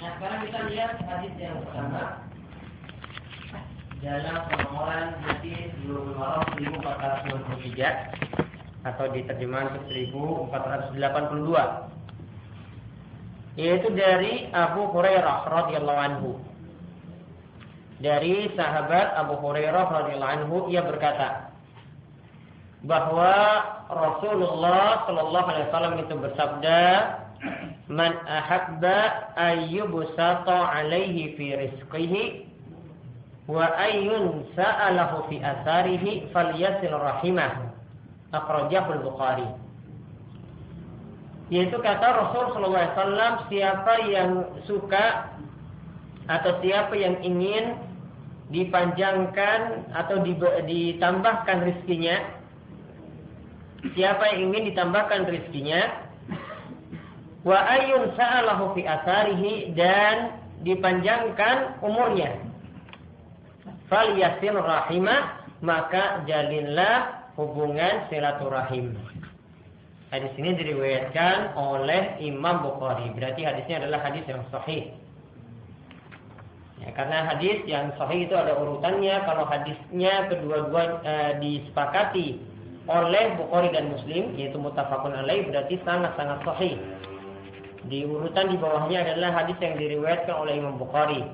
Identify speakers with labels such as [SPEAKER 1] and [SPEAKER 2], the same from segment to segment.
[SPEAKER 1] Nah sekarang kita lihat hadis yang pertama dalam penomoran hadis 1493 atau di terjemahan 1482 yaitu dari Abu Hurairah radhiyallahu anhu. Dari sahabat Abu Hurairah radhiyallahu anhu ia berkata bahwa Rasulullah Shallallahu alaihi wasallam itu bersabda Man ahabba ayyubsata alaihi fi rizqihi wa ayyun sa'alahu fi asarihi falyasil rahimah. Akhrajahu al-Bukhari. Yaitu kata Rasul wasallam siapa yang suka atau siapa yang ingin dipanjangkan atau ditambahkan rizkinya siapa yang ingin ditambahkan rizkinya wa ayun sa'alahu fi asarihi dan dipanjangkan umurnya. Fal yasil rahimah maka jalinlah hubungan silaturahim. Hadis ini diriwayatkan oleh Imam Bukhari. Berarti hadisnya adalah hadis yang sahih. Ya, karena hadis yang sahih itu ada urutannya. Kalau hadisnya kedua-dua e, disepakati oleh Bukhari dan Muslim yaitu mutafakun alaih berarti sangat-sangat sahih di urutan di bawahnya adalah hadis yang diriwayatkan oleh Imam Bukhari.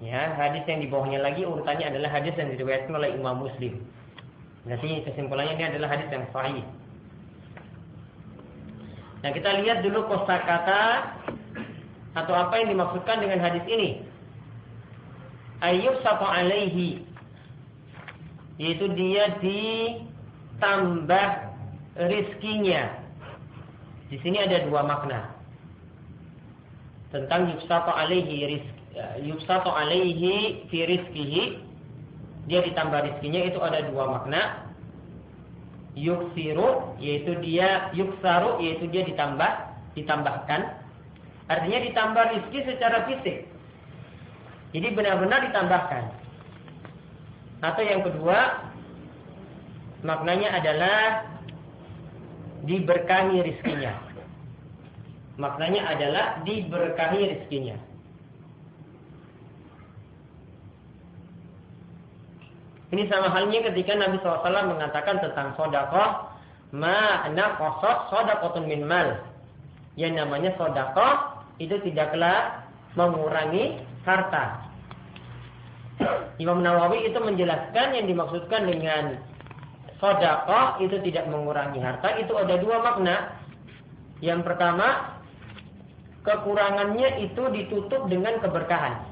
[SPEAKER 1] Ya, hadis yang di bawahnya lagi urutannya adalah hadis yang diriwayatkan oleh Imam Muslim. Berarti kesimpulannya ini adalah hadis yang sahih. Nah, kita lihat dulu kosakata atau apa yang dimaksudkan dengan hadis ini. Ayub sapa alaihi yaitu dia ditambah rizkinya. Di sini ada dua makna tentang yufsato alaihi rizk ya, yufsato alaihi fi rizkihi dia ditambah rizkinya itu ada dua makna. Yuksiru yaitu dia yuksaru yaitu dia ditambah ditambahkan. Artinya ditambah rizki secara fisik. Jadi benar-benar ditambahkan. Atau yang kedua maknanya adalah diberkahi rizkinya Maknanya adalah diberkahi rezekinya. Ini sama halnya ketika Nabi SAW mengatakan tentang sodakoh, ma'na kosot sodakotun min mal. Yang namanya sodakoh itu tidaklah mengurangi harta. Imam Nawawi itu menjelaskan yang dimaksudkan dengan sodakoh itu tidak mengurangi harta itu ada dua makna. Yang pertama kekurangannya itu ditutup dengan keberkahan.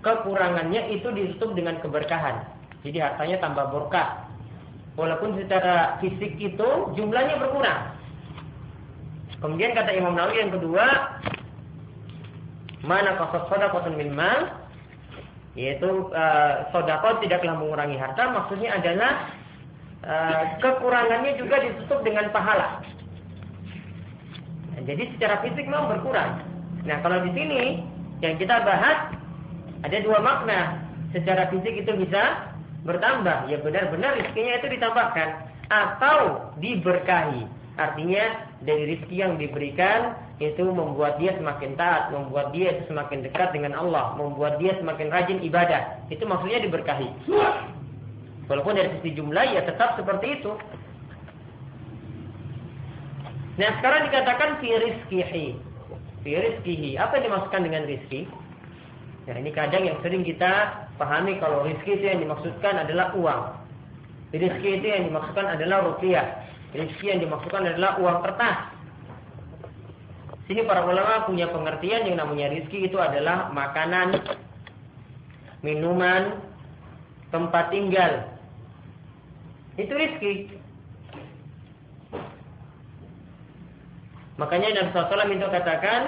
[SPEAKER 1] Kekurangannya itu ditutup dengan keberkahan. Jadi hartanya tambah berkah. Walaupun secara fisik itu jumlahnya berkurang. Kemudian kata Imam Nawawi yang kedua, mana kosot sodakotun min mal, yaitu uh, sodakot tidaklah mengurangi harta, maksudnya adalah uh, kekurangannya juga ditutup dengan pahala. Jadi secara fisik memang berkurang. Nah, kalau di sini yang kita bahas ada dua makna. Secara fisik itu bisa bertambah, ya benar-benar rezekinya itu ditambahkan atau diberkahi. Artinya dari rezeki yang diberikan itu membuat dia semakin taat, membuat dia semakin dekat dengan Allah, membuat dia semakin rajin ibadah. Itu maksudnya diberkahi. Walaupun dari sisi jumlah ya tetap seperti itu. Nah sekarang dikatakan fi rizkihi. Fi rizkihi. Apa yang dimaksudkan dengan rizki? Nah ini kadang yang sering kita pahami kalau rizki itu yang dimaksudkan adalah uang. Rizki itu yang dimaksudkan adalah rupiah. Rizki yang dimaksudkan adalah uang kertas. Sini para ulama punya pengertian yang namanya rizki itu adalah makanan, minuman, tempat tinggal. Itu rizki. Makanya Nabi SAW itu katakan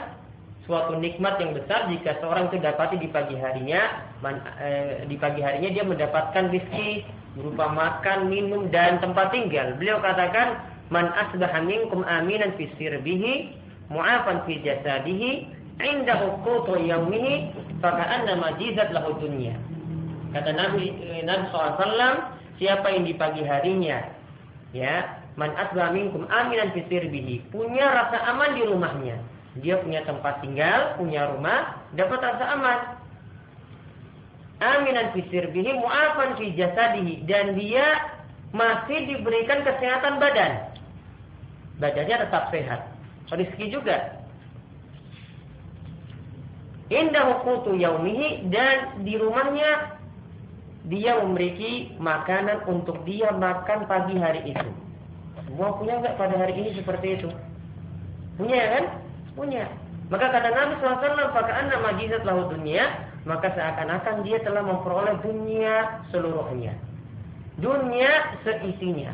[SPEAKER 1] suatu nikmat yang besar jika seorang itu dapati di pagi harinya man, eh, di pagi harinya dia mendapatkan rizki berupa makan, minum dan tempat tinggal. Beliau katakan man asbaha minkum aminan fi sirbihi mu'afan fi jasadihi indahu qutu yaumihi faka'anna majizat lahu dunya. Kata Nabi eh, Nabi SAW siapa yang di pagi harinya ya Man asba minkum aminan fi sirbihi. Punya rasa aman di rumahnya. Dia punya tempat tinggal, punya rumah, dapat rasa aman. Aminan fisir bihi mu'afan fi jasadihi dan dia masih diberikan kesehatan badan. Badannya tetap sehat. Rizki juga. Indah hukutu yaumihi dan di rumahnya dia memiliki makanan untuk dia makan pagi hari itu. Semua punya nggak pada hari ini seperti itu? Punya kan? Punya. Maka kata Nabi SAW, Faka'anna majizat lahu dunia, maka seakan-akan dia telah memperoleh dunia seluruhnya dunia seisinya.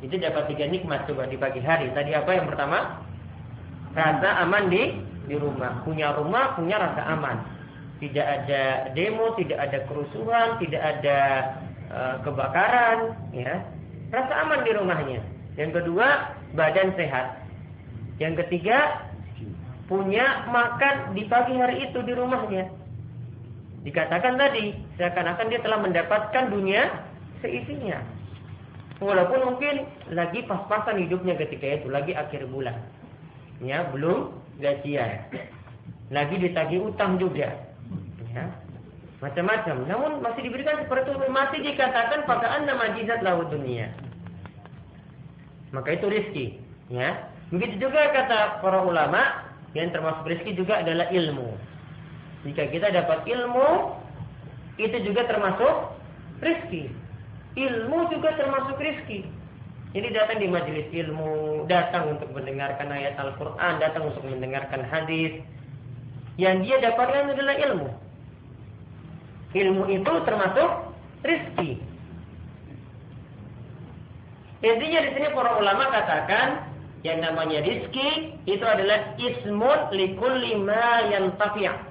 [SPEAKER 1] Itu dapat tiga nikmat coba di pagi hari. Tadi apa yang pertama? Rasa aman di di rumah. Punya rumah, punya rasa aman. Tidak ada demo, tidak ada kerusuhan, tidak ada uh, kebakaran, ya. Rasa aman di rumahnya. Yang kedua, badan sehat. Yang ketiga, punya makan di pagi hari itu di rumahnya. Dikatakan tadi, seakan-akan dia telah mendapatkan dunia seisinya. Walaupun mungkin lagi pas-pasan hidupnya ketika itu, lagi akhir bulan. Ya, belum gajian. Lagi ditagih utang juga. Ya. Macam-macam. Namun masih diberikan seperti itu. Masih dikatakan pakaan nama jizat laut dunia. Maka itu rizki. Ya. Begitu juga kata para ulama, yang termasuk rizki juga adalah ilmu. Jika kita dapat ilmu, itu juga termasuk rizki ilmu juga termasuk rizki. Jadi datang di majelis ilmu, datang untuk mendengarkan ayat Al-Quran, datang untuk mendengarkan hadis. Yang dia dapatkan adalah ilmu. Ilmu itu termasuk rizki. Intinya di sini para ulama katakan yang namanya rizki itu adalah ismun likulli ma yantafi'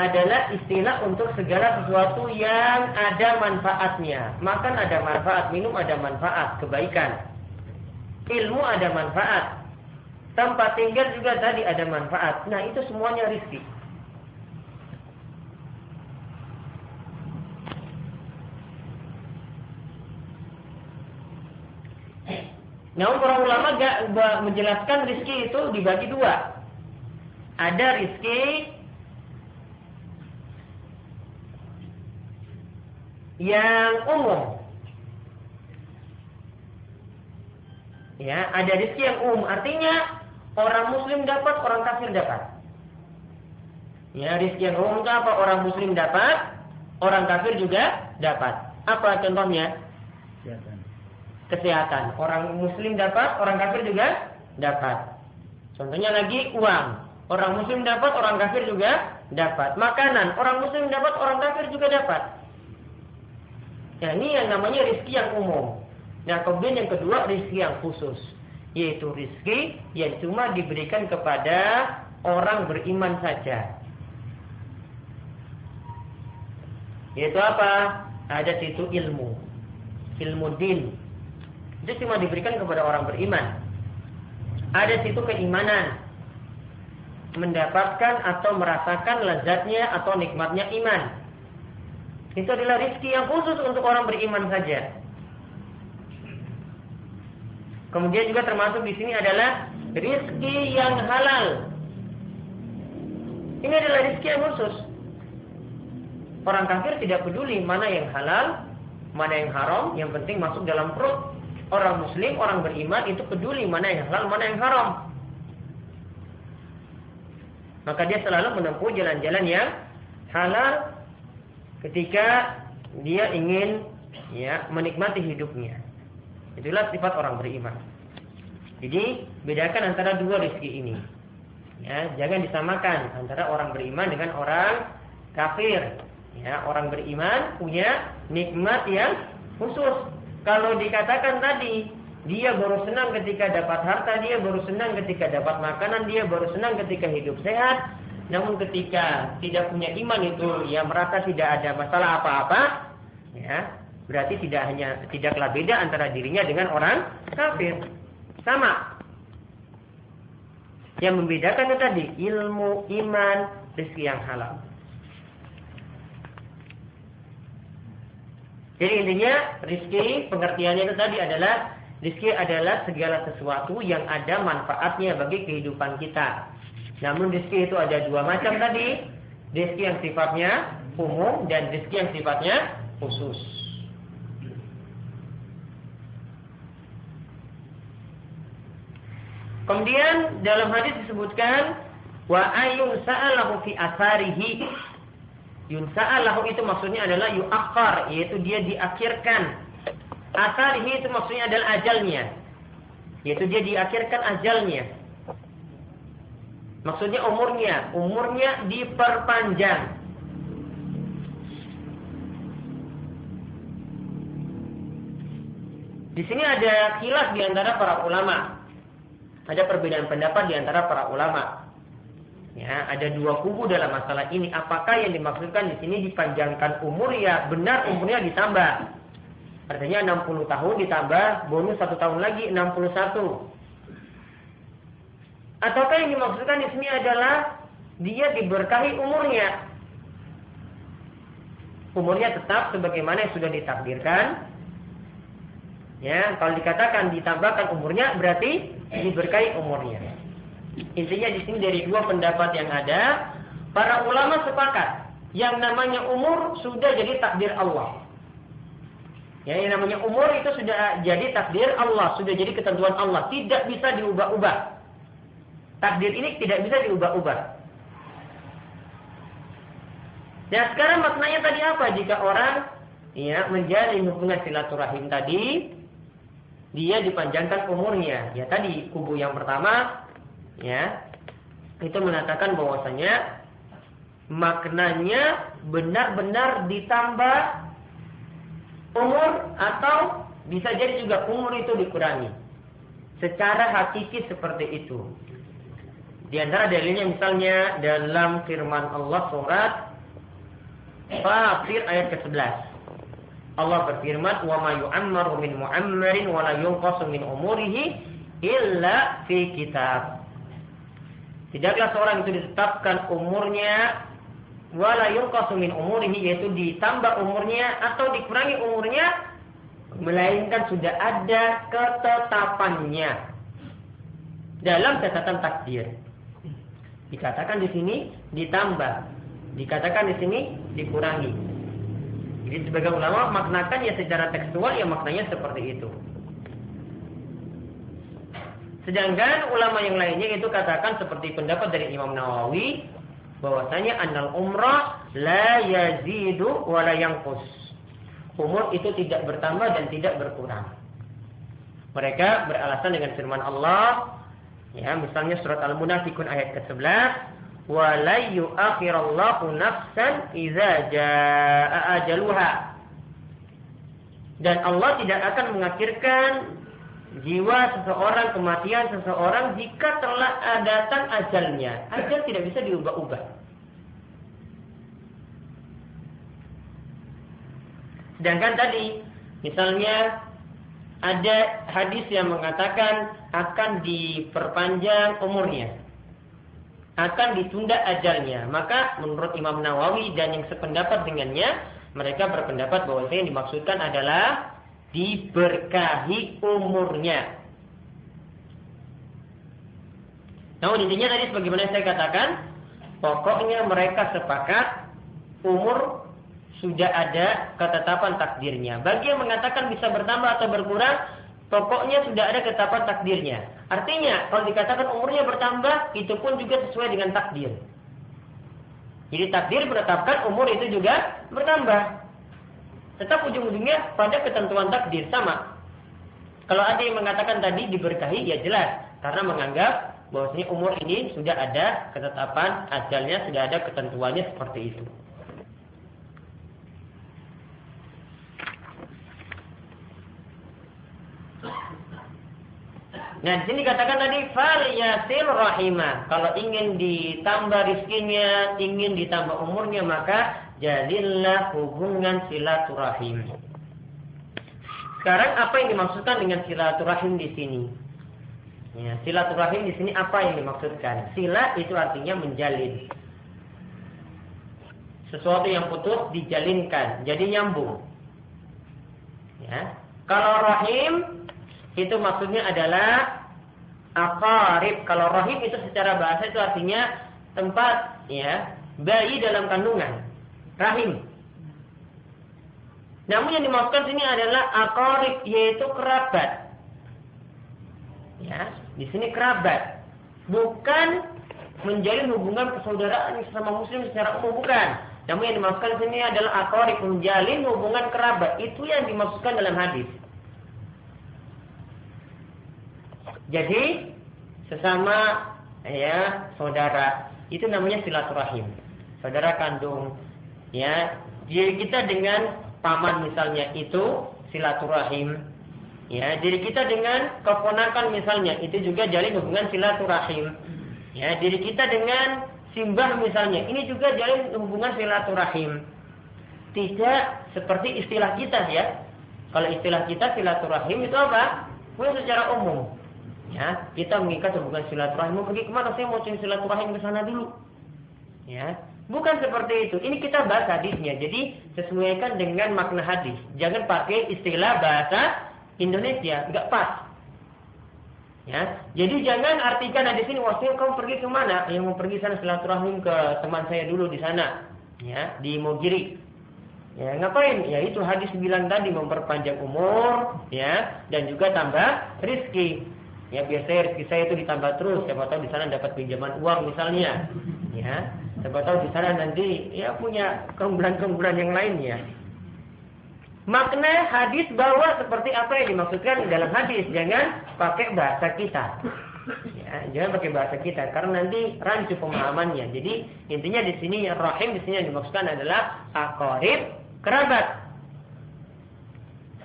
[SPEAKER 1] adalah istilah untuk segala sesuatu yang ada manfaatnya. Makan ada manfaat, minum ada manfaat, kebaikan. Ilmu ada manfaat. Tempat tinggal juga tadi ada manfaat. Nah, itu semuanya rizki. Namun para ulama gak menjelaskan rizki itu dibagi dua. Ada rizki yang umum. Ya, ada rezeki yang umum. Artinya orang muslim dapat, orang kafir dapat. Ya, rezeki yang umum itu apa? Orang muslim dapat, orang kafir juga dapat. Apa contohnya? Kesehatan. Orang muslim dapat, orang kafir juga dapat. Contohnya lagi uang. Orang muslim dapat, orang kafir juga dapat. Makanan. Orang muslim dapat, orang kafir juga dapat. Ya, ini yang namanya rizki yang umum. Nah, kemudian yang kedua rizki yang khusus. Yaitu rizki yang cuma diberikan kepada orang beriman saja. Yaitu apa? Ada situ ilmu. Ilmu din. Itu cuma diberikan kepada orang beriman. Ada situ keimanan. Mendapatkan atau merasakan lezatnya atau nikmatnya iman. Itu adalah rizki yang khusus untuk orang beriman saja. Kemudian juga termasuk di sini adalah rizki yang halal. Ini adalah rizki yang khusus. Orang kafir tidak peduli mana yang halal, mana yang haram, yang penting masuk dalam perut. Orang muslim, orang beriman itu peduli mana yang halal, mana yang haram. Maka dia selalu menempuh jalan-jalan yang halal ketika dia ingin ya menikmati hidupnya. Itulah sifat orang beriman. Jadi bedakan antara dua rezeki ini. Ya, jangan disamakan antara orang beriman dengan orang kafir. Ya, orang beriman punya nikmat yang khusus. Kalau dikatakan tadi dia baru senang ketika dapat harta, dia baru senang ketika dapat makanan, dia baru senang ketika hidup sehat, namun ketika tidak punya iman itu ya merasa tidak ada masalah apa-apa, ya berarti tidak hanya tidaklah beda antara dirinya dengan orang kafir. Sama. Yang membedakan itu tadi ilmu, iman, rezeki yang halal. Jadi intinya rezeki pengertiannya itu tadi adalah Rizki adalah segala sesuatu yang ada manfaatnya bagi kehidupan kita. Namun rizki itu ada dua macam tadi. Rizki yang sifatnya umum dan rizki yang sifatnya khusus. Kemudian dalam hadis disebutkan wa ayun sa'alahu fi asarihi. Yun sa'alahu itu maksudnya adalah yu'akhar, yaitu dia diakhirkan Asarihi itu maksudnya adalah ajalnya. Yaitu dia diakhirkan ajalnya. Maksudnya umurnya. Umurnya diperpanjang. Di sini ada kilas di antara para ulama. Ada perbedaan pendapat di antara para ulama. Ya, ada dua kubu dalam masalah ini. Apakah yang dimaksudkan di sini dipanjangkan umur ya benar umurnya ditambah. Artinya 60 tahun ditambah bonus satu tahun lagi 61. Ataukah yang dimaksudkan di sini adalah dia diberkahi umurnya. Umurnya tetap sebagaimana yang sudah ditakdirkan. Ya, kalau dikatakan ditambahkan umurnya berarti diberkahi umurnya. Intinya di sini dari dua pendapat yang ada, para ulama sepakat yang namanya umur sudah jadi takdir Allah. Ya, yang namanya umur itu sudah jadi takdir Allah, sudah jadi ketentuan Allah, tidak bisa diubah-ubah. Takdir ini tidak bisa diubah-ubah. Dan sekarang maknanya tadi apa? Jika orang ya menjalin hubungan silaturahim tadi, dia dipanjangkan umurnya. Ya tadi kubu yang pertama, ya itu mengatakan bahwasanya maknanya benar-benar ditambah umur atau bisa jadi juga umur itu dikurangi. Secara hakiki seperti itu. Di antara dalilnya misalnya dalam firman Allah surat Fatir ayat ke-11. Allah berfirman, "Wa ma yu'ammaru min mu'ammarin wa la yunqasu min umurihi illa fi kitab." Tidaklah seorang itu ditetapkan umurnya wala yunqasu min umurihi yaitu ditambah umurnya atau dikurangi umurnya melainkan sudah ada ketetapannya dalam catatan takdir. Dikatakan di sini ditambah, dikatakan di sini dikurangi. Jadi sebagai ulama maknakan ya secara tekstual ya maknanya seperti itu. Sedangkan ulama yang lainnya itu katakan seperti pendapat dari Imam Nawawi bahwasanya annal umrah la yazidu wa la yanqus. Umur itu tidak bertambah dan tidak berkurang. Mereka beralasan dengan firman Allah ya misalnya surat Al-Munafiqun ayat ke-11 wa la yu'akhirallahu nafsan idza jaa ajaluha. Dan Allah tidak akan mengakhirkan jiwa seseorang, kematian seseorang jika telah datang ajalnya. Ajal tidak bisa diubah-ubah. Sedangkan tadi, misalnya ada hadis yang mengatakan akan diperpanjang umurnya. Akan ditunda ajalnya. Maka menurut Imam Nawawi dan yang sependapat dengannya, mereka berpendapat bahwa yang dimaksudkan adalah diberkahi umurnya. Namun intinya tadi sebagaimana saya katakan, pokoknya mereka sepakat umur sudah ada ketetapan takdirnya. Bagi yang mengatakan bisa bertambah atau berkurang, pokoknya sudah ada ketetapan takdirnya. Artinya, kalau dikatakan umurnya bertambah, itu pun juga sesuai dengan takdir. Jadi takdir menetapkan umur itu juga bertambah. Tetap ujung-ujungnya pada ketentuan takdir sama. Kalau ada yang mengatakan tadi diberkahi, ya jelas. Karena menganggap bahwasanya umur ini sudah ada ketetapan ajalnya, sudah ada ketentuannya seperti itu. Nah, di sini katakan tadi fal yasil rahimah. Kalau ingin ditambah rizkinya, ingin ditambah umurnya, maka jadilah hubungan silaturahim. Sekarang apa yang dimaksudkan dengan silaturahim di sini? Ya, silaturahim di sini apa yang dimaksudkan? Sila itu artinya menjalin. Sesuatu yang putus dijalinkan, jadi nyambung. Ya. Kalau rahim itu maksudnya adalah akarib. Kalau rahim itu secara bahasa itu artinya tempat ya bayi dalam kandungan rahim. Namun yang dimaksudkan sini adalah akarib yaitu kerabat. Ya, di sini kerabat. Bukan menjalin hubungan persaudaraan sesama muslim secara umum bukan. Namun yang dimaksudkan sini adalah akorib menjalin hubungan kerabat. Itu yang dimaksudkan dalam hadis. Jadi sesama ya saudara itu namanya silaturahim. Saudara kandung ya. Jadi kita dengan paman misalnya itu silaturahim. Ya, diri kita dengan keponakan misalnya itu juga jalin hubungan silaturahim. Ya, diri kita dengan simbah misalnya, ini juga jalin hubungan silaturahim. Tidak seperti istilah kita ya. Kalau istilah kita silaturahim itu apa? Bukan secara umum. Ya, kita mengikat hubungan silaturahim. Mau pergi ke mana? Saya mau cari silaturahim ke sana dulu. Ya, bukan seperti itu. Ini kita bahas hadisnya. Jadi sesuaikan dengan makna hadis. Jangan pakai istilah bahasa Indonesia, nggak pas. Ya, jadi jangan artikan di sini waktu kamu pergi ke mana? Yang mau pergi sana silaturahim ke teman saya dulu di sana, ya di Mogiri. Ya, ngapain? Ya itu hadis bilang tadi memperpanjang umur, ya, dan juga tambah rizki. Ya biasanya rizki saya itu ditambah terus. Siapa tahu di sana dapat pinjaman uang misalnya, ya. Siapa tahu di sana nanti ya punya keunggulan-keunggulan yang lainnya. Makna hadis bahwa seperti apa yang dimaksudkan dalam hadis. Jangan pakai bahasa kita. Ya, jangan pakai bahasa kita karena nanti rancu pemahamannya. Jadi intinya di sini rahim di sini yang dimaksudkan adalah akorib kerabat.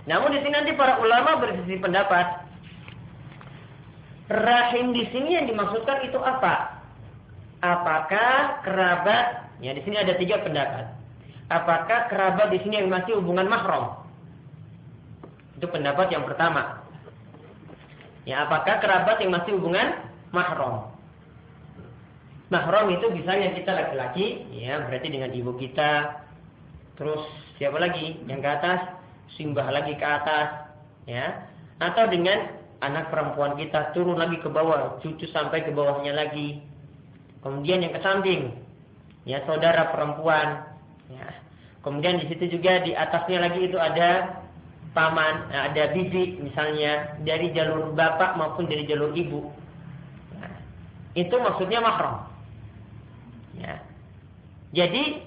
[SPEAKER 1] Namun di sini nanti para ulama bersisi pendapat. Rahim di sini yang dimaksudkan itu apa? Apakah kerabat? Ya di sini ada tiga pendapat apakah kerabat di sini yang masih hubungan mahram? Itu pendapat yang pertama. Ya, apakah kerabat yang masih hubungan mahram? Mahram itu misalnya kita laki-laki, ya berarti dengan ibu kita. Terus siapa lagi? Yang ke atas, simbah lagi ke atas, ya. Atau dengan anak perempuan kita turun lagi ke bawah, cucu sampai ke bawahnya lagi. Kemudian yang ke samping, ya saudara perempuan, Ya. Kemudian di situ juga di atasnya lagi itu ada paman, nah, ada bibi misalnya dari jalur bapak maupun dari jalur ibu. Nah, itu maksudnya mahram. Ya. Jadi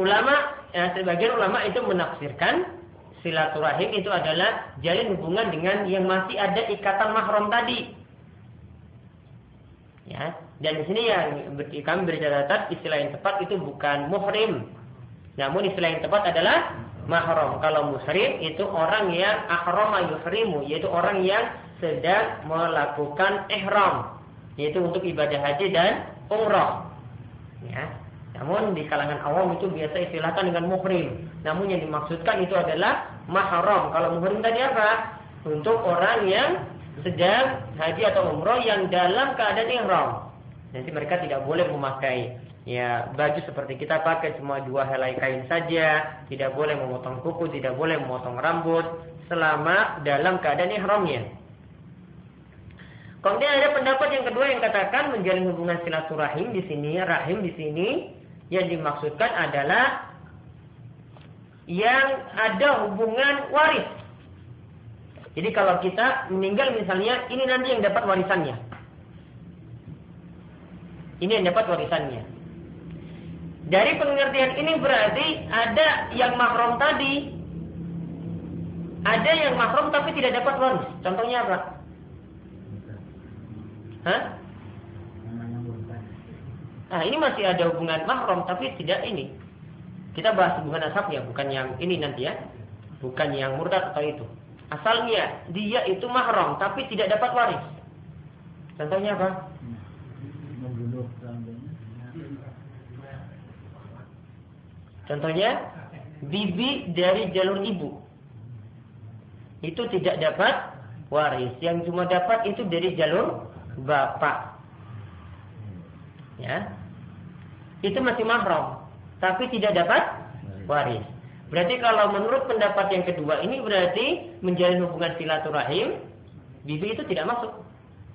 [SPEAKER 1] ulama, ya, sebagian ulama itu menafsirkan silaturahim itu adalah jalin hubungan dengan yang masih ada ikatan mahram tadi. Ya, dan di sini yang kami bercatatan istilah yang tepat itu bukan muhrim, namun istilah yang tepat adalah mahram. Kalau muhrim itu orang yang ahrama yuhrimu, yaitu orang yang sedang melakukan ihram, yaitu untuk ibadah haji dan umrah. Ya. Namun di kalangan awam itu biasa istilahkan dengan muhrim. Namun yang dimaksudkan itu adalah mahram. Kalau muhrim tadi apa? Untuk orang yang sedang haji atau umrah yang dalam keadaan ihram. Nanti mereka tidak boleh memakai ya baju seperti kita pakai cuma dua helai kain saja, tidak boleh memotong kuku, tidak boleh memotong rambut selama dalam keadaan ihramnya. Kemudian ada pendapat yang kedua yang katakan menjalin hubungan silaturahim di sini, rahim di sini yang dimaksudkan adalah yang ada hubungan waris. Jadi kalau kita meninggal misalnya, ini nanti yang dapat warisannya. Ini yang dapat warisannya. Dari pengertian ini berarti ada yang mahram tadi. Ada yang mahram tapi tidak dapat waris. Contohnya apa? Hah? Nah, ini masih ada hubungan mahram tapi tidak ini. Kita bahas hubungan asap ya, bukan yang ini nanti ya. Bukan yang murtad atau itu. Asalnya dia itu mahram tapi tidak dapat waris. Contohnya apa? Contohnya, bibi dari jalur ibu. Itu tidak dapat waris. Yang cuma dapat itu dari jalur bapak. Ya. Itu masih mahram. Tapi tidak dapat waris. Berarti kalau menurut pendapat yang kedua ini berarti menjalin hubungan silaturahim Bibi itu tidak masuk.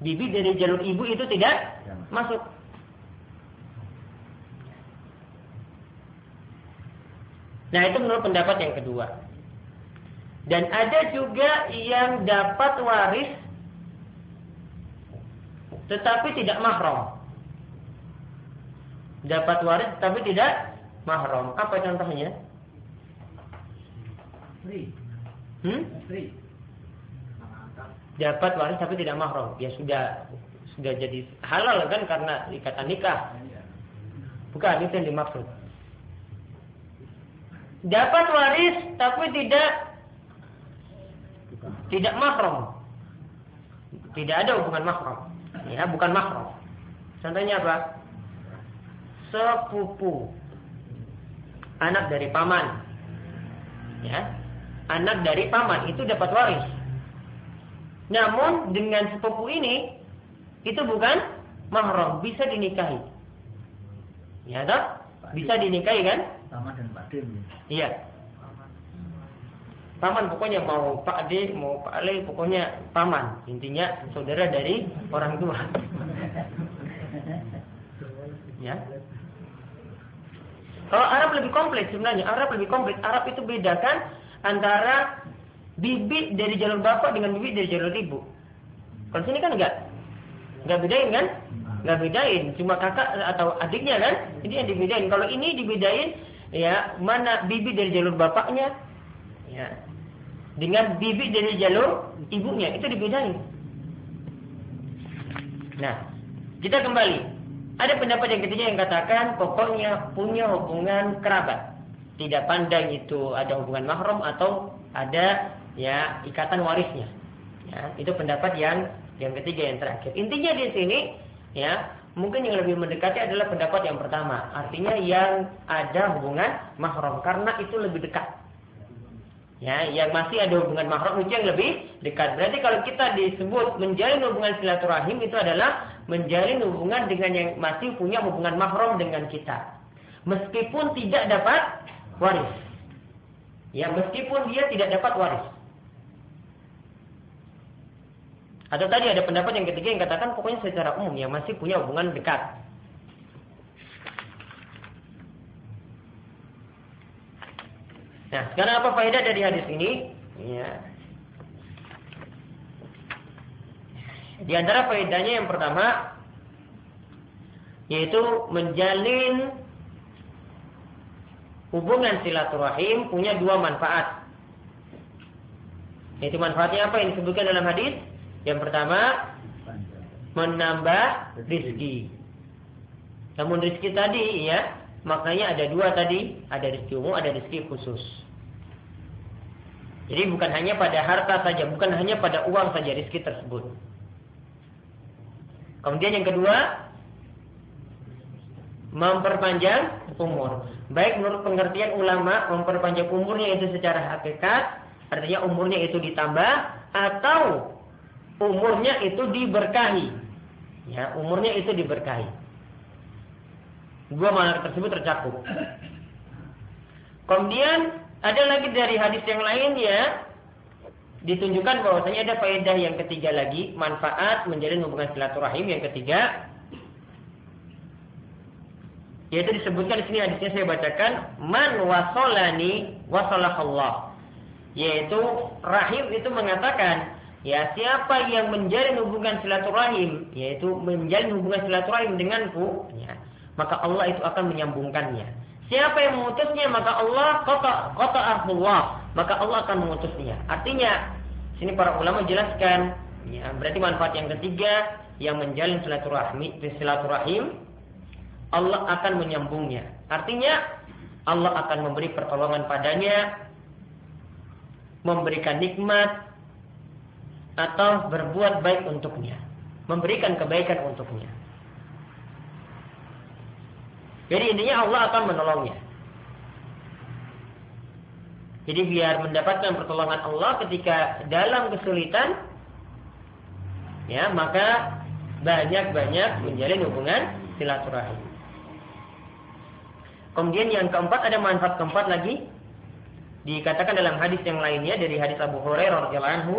[SPEAKER 1] Bibi dari jalur ibu itu tidak masuk. Nah itu menurut pendapat yang kedua. Dan ada juga yang dapat waris tetapi tidak mahram. Dapat waris tetapi tidak mahram. Apa contohnya? Hmm? Dapat waris tapi tidak mahram. Ya sudah sudah jadi halal kan karena ikatan nikah. Bukan itu yang dimaksud. Dapat waris tapi tidak tidak mahram. Tidak ada hubungan mahram. Ya, bukan mahram. Contohnya apa? Sepupu. Anak dari paman. Ya. Anak dari paman itu dapat waris. Namun dengan sepupu ini itu bukan mahram, bisa dinikahi. Ya, toh? Bisa dinikahi kan? Iya. Paman pokoknya mau Pak D, mau Pak Ale, pokoknya paman. Intinya saudara dari orang tua. ya. Kalau Arab lebih kompleks sebenarnya, Arab lebih kompleks. Arab itu bedakan antara bibi dari jalur bapak dengan bibi dari jalur ibu. Kalau sini kan enggak. Enggak bedain kan? Enggak bedain, cuma kakak atau adiknya kan? Ini yang dibedain. Kalau ini dibedain ya, mana bibi dari jalur bapaknya ya dengan bibi dari jalur ibunya itu dibedain. Nah, kita kembali. Ada pendapat yang ketiga yang katakan pokoknya punya hubungan kerabat. Tidak pandang itu ada hubungan mahram atau ada ya ikatan warisnya. Ya, itu pendapat yang yang ketiga yang terakhir. Intinya di sini ya mungkin yang lebih mendekati adalah pendapat yang pertama. Artinya yang ada hubungan mahram karena itu lebih dekat. Ya, yang masih ada hubungan mahram itu yang lebih dekat. Berarti kalau kita disebut menjalin hubungan silaturahim itu adalah menjalin hubungan dengan yang masih punya hubungan mahram dengan kita. Meskipun tidak dapat waris. Ya, meskipun dia tidak dapat waris. Atau tadi ada pendapat yang ketiga yang katakan pokoknya secara umum yang masih punya hubungan dekat. Nah, sekarang apa faedah dari hadis ini? Ya. Di antara faedahnya yang pertama yaitu menjalin hubungan silaturahim punya dua manfaat. Yaitu manfaatnya apa yang disebutkan dalam hadis? Yang pertama menambah rizki. Namun rizki tadi ya maknanya ada dua tadi, ada rezeki umum, ada rezeki khusus. Jadi bukan hanya pada harta saja, bukan hanya pada uang saja rezeki tersebut. Kemudian yang kedua, memperpanjang umur. Baik menurut pengertian ulama, memperpanjang umurnya itu secara hakikat, artinya umurnya itu ditambah, atau umurnya itu diberkahi. Ya, umurnya itu diberkahi. Dua makna tersebut tercakup. Kemudian ada lagi dari hadis yang lain ya ditunjukkan bahwasanya ada faedah yang ketiga lagi, manfaat menjalin hubungan silaturahim yang ketiga yaitu disebutkan di sini hadisnya saya bacakan man wasolani wasolahallah yaitu rahim itu mengatakan ya siapa yang menjalin hubungan silaturahim yaitu menjalin hubungan silaturahim denganku ya maka Allah itu akan menyambungkannya. Siapa yang memutusnya maka Allah kota kota Allah maka Allah akan memutusnya. Artinya sini para ulama jelaskan ya berarti manfaat yang ketiga yang menjalin silaturahmi silaturahim Allah akan menyambungnya. Artinya Allah akan memberi pertolongan padanya memberikan nikmat atau berbuat baik untuknya, memberikan kebaikan untuknya. Jadi intinya Allah akan menolongnya. Jadi biar mendapatkan pertolongan Allah ketika dalam kesulitan, ya maka banyak-banyak menjalin hubungan silaturahim. Kemudian yang keempat ada manfaat keempat lagi dikatakan dalam hadis yang lainnya dari hadis Abu Hurairah radhiyallahu anhu.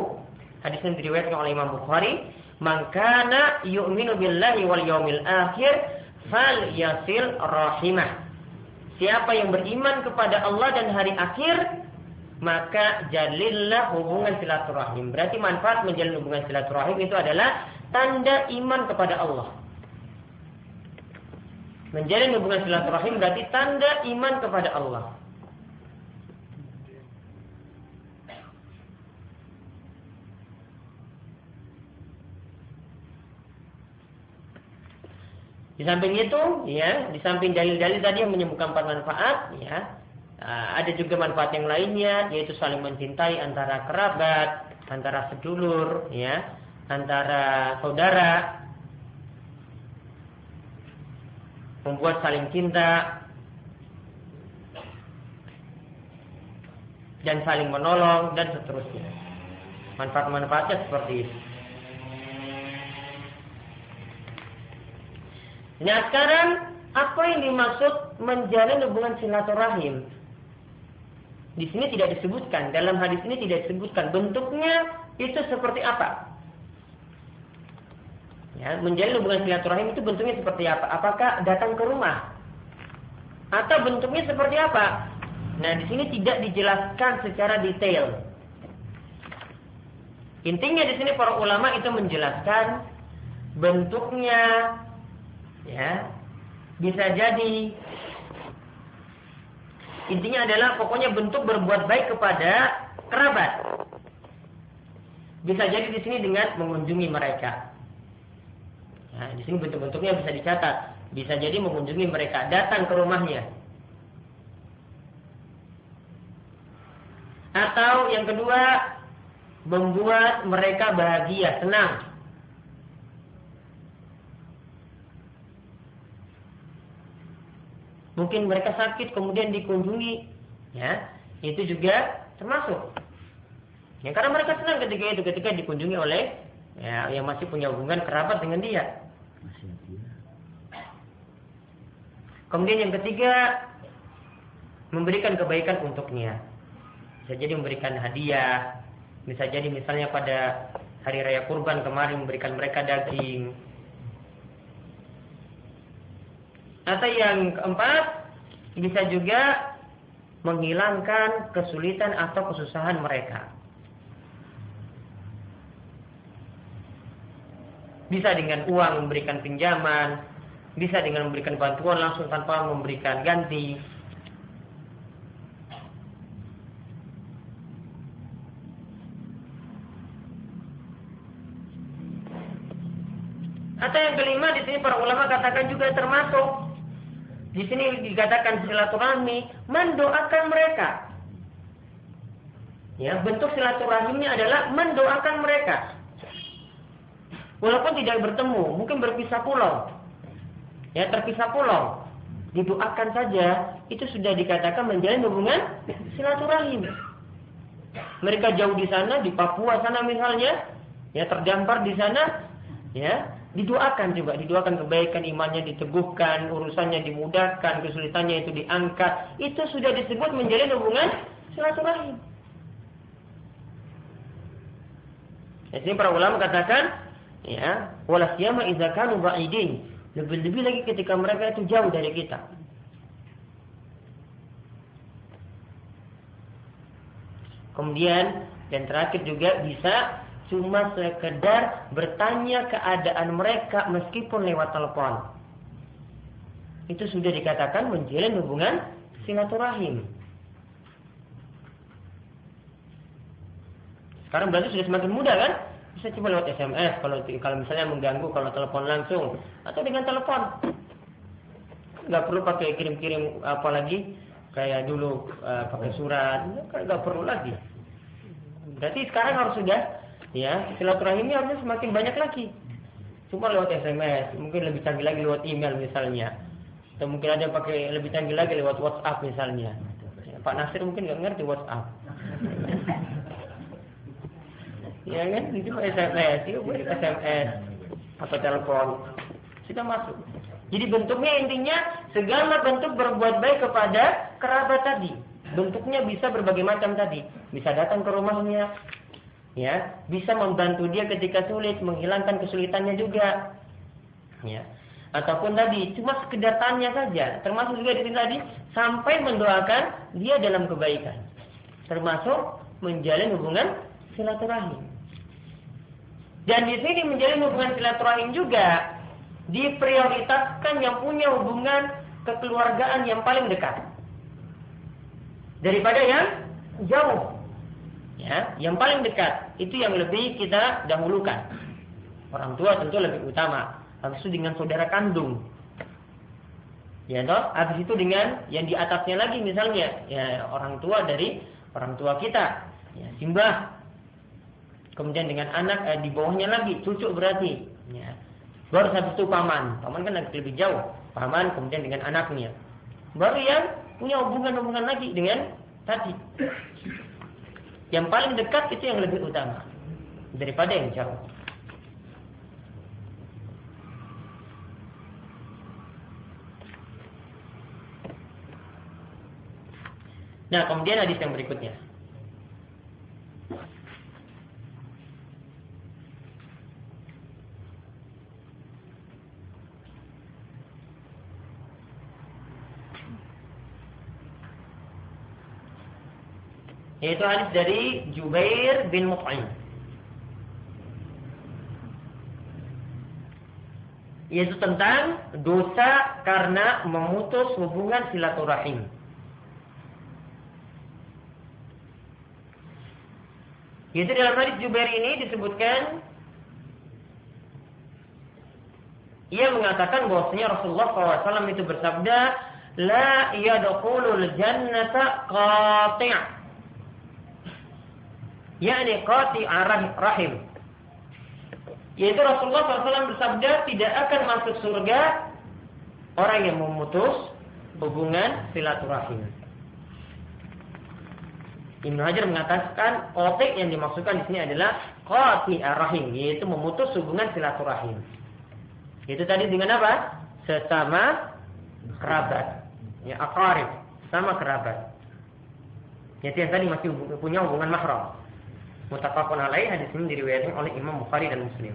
[SPEAKER 1] Hadis yang diriwayatkan oleh Imam Bukhari, "Man kana yu'minu billahi wal yawmil akhir fal yasil rahimah." Siapa yang beriman kepada Allah dan hari akhir, maka jalillah hubungan silaturahim. Berarti manfaat menjalin hubungan silaturahim itu adalah tanda iman kepada Allah. Menjalin hubungan silaturahim berarti tanda iman kepada Allah. Di samping itu, ya, di samping dalil-dalil tadi yang menyebutkan empat manfaat, ya, ada juga manfaat yang lainnya, yaitu saling mencintai antara kerabat, antara sedulur, ya, antara saudara, membuat saling cinta dan saling menolong dan seterusnya. Manfaat-manfaatnya seperti itu. Nah sekarang apa yang dimaksud menjalin hubungan silaturahim? Di sini tidak disebutkan, dalam hadis ini tidak disebutkan bentuknya itu seperti apa. Ya, menjalin hubungan silaturahim itu bentuknya seperti apa? Apakah datang ke rumah? Atau bentuknya seperti apa? Nah, di sini tidak dijelaskan secara detail. Intinya di sini para ulama itu menjelaskan bentuknya, ya. Bisa jadi. Intinya adalah pokoknya bentuk berbuat baik kepada kerabat. Bisa jadi di sini dengan mengunjungi mereka. Nah, di sini bentuk-bentuknya bisa dicatat. Bisa jadi mengunjungi mereka datang ke rumahnya. Atau yang kedua membuat mereka bahagia senang mungkin mereka sakit kemudian dikunjungi. Ya itu juga termasuk. Ya karena mereka senang ketika itu ketika dikunjungi oleh ya yang masih punya hubungan kerabat dengan dia. Kemudian yang ketiga memberikan kebaikan untuknya. Bisa jadi memberikan hadiah bisa jadi misalnya pada hari raya kurban kemarin memberikan mereka daging Atau yang keempat, bisa juga menghilangkan kesulitan atau kesusahan mereka. Bisa dengan uang memberikan pinjaman, bisa dengan memberikan bantuan langsung tanpa memberikan ganti. Atau yang kelima di sini para ulama katakan juga termasuk di sini dikatakan silaturahmi mendoakan mereka. Ya, bentuk silaturahimnya adalah mendoakan mereka. Walaupun tidak bertemu, mungkin berpisah pulau. Ya, terpisah pulau. Didoakan saja, itu sudah dikatakan menjalin hubungan silaturahim. Mereka jauh di sana, di Papua sana misalnya, ya terdampar di sana, ya didoakan juga, didoakan kebaikan imannya diteguhkan, urusannya dimudahkan, kesulitannya itu diangkat. Itu sudah disebut menjalin hubungan silaturahim. Di sini para ulama katakan, ya, wala siyama idza kanu ba'idin. Lebih-lebih lagi ketika mereka itu jauh dari kita. Kemudian dan terakhir juga bisa cuma sekedar bertanya keadaan mereka meskipun lewat telepon. Itu sudah dikatakan menjalin hubungan silaturahim. Sekarang berarti sudah semakin mudah kan? Bisa cuma lewat SMS kalau kalau misalnya mengganggu kalau telepon langsung atau dengan telepon. Nggak perlu pakai kirim-kirim apalagi kayak dulu uh, pakai surat, nggak perlu lagi. Berarti sekarang harus sudah ya silaturahimnya harusnya semakin banyak lagi. Cuma lewat SMS mungkin lebih canggih lagi lewat email misalnya. Atau mungkin ada yang pakai lebih canggih lagi lewat WhatsApp misalnya. Ya, Pak Nasir mungkin nggak ngerti WhatsApp. Ya kan? Itu SMS itu SMS atau telepon? Sudah masuk. Jadi bentuknya intinya segala bentuk berbuat baik kepada kerabat tadi. Bentuknya bisa berbagai macam tadi. Bisa datang ke rumahnya ya bisa membantu dia ketika sulit menghilangkan kesulitannya juga. Ya. Ataupun tadi cuma sekedar tanya saja. Termasuk juga di sini tadi sampai mendoakan dia dalam kebaikan. Termasuk menjalin hubungan silaturahim. Dan di sini menjalin hubungan silaturahim juga diprioritaskan yang punya hubungan kekeluargaan yang paling dekat. Daripada yang jauh ya yang paling dekat itu yang lebih kita dahulukan. Orang tua tentu lebih utama. Habis itu dengan saudara kandung. Ya toh habis itu dengan yang di atasnya lagi misalnya. Ya orang tua dari orang tua kita. Ya simbah. Kemudian dengan anak eh, di bawahnya lagi cucu berarti. Ya baru habis itu paman. Paman kan lebih jauh. Paman kemudian dengan anaknya. Baru yang punya hubungan-hubungan lagi dengan tadi yang paling dekat itu yang lebih utama daripada yang jauh. Nah, kemudian hadis yang berikutnya. Yaitu hadis dari Jubair bin Mut'im. Yaitu tentang dosa karena memutus hubungan silaturahim. Yaitu dalam hadis Jubair ini disebutkan ia mengatakan bahwasanya Rasulullah SAW itu bersabda, La yadkhulul jannata qati' yakni qati rahim. Yaitu Rasulullah SAW bersabda tidak akan masuk surga orang yang memutus hubungan silaturahim. Ibnu Hajar mengatakan otik yang dimaksudkan di sini adalah qati rahim, yaitu memutus hubungan silaturahim. Itu tadi dengan apa? Sesama kerabat, ya akarib, sama kerabat. Yaitu yang tadi masih punya hubungan mahram. Mutafakun alaih hadis ini diriwayatkan oleh Imam Bukhari dan Muslim.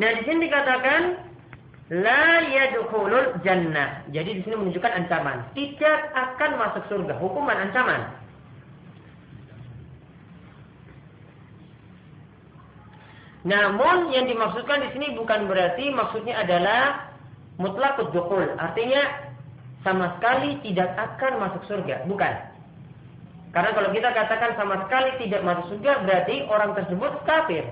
[SPEAKER 1] Nah, di sini dikatakan la yadkhulul jannah. Jadi di sini menunjukkan ancaman, tidak akan masuk surga, hukuman ancaman. Namun yang dimaksudkan di sini bukan berarti maksudnya adalah mutlak dukhul. Artinya sama sekali tidak akan masuk surga. Bukan. Karena kalau kita katakan sama sekali tidak masuk surga berarti orang tersebut kafir.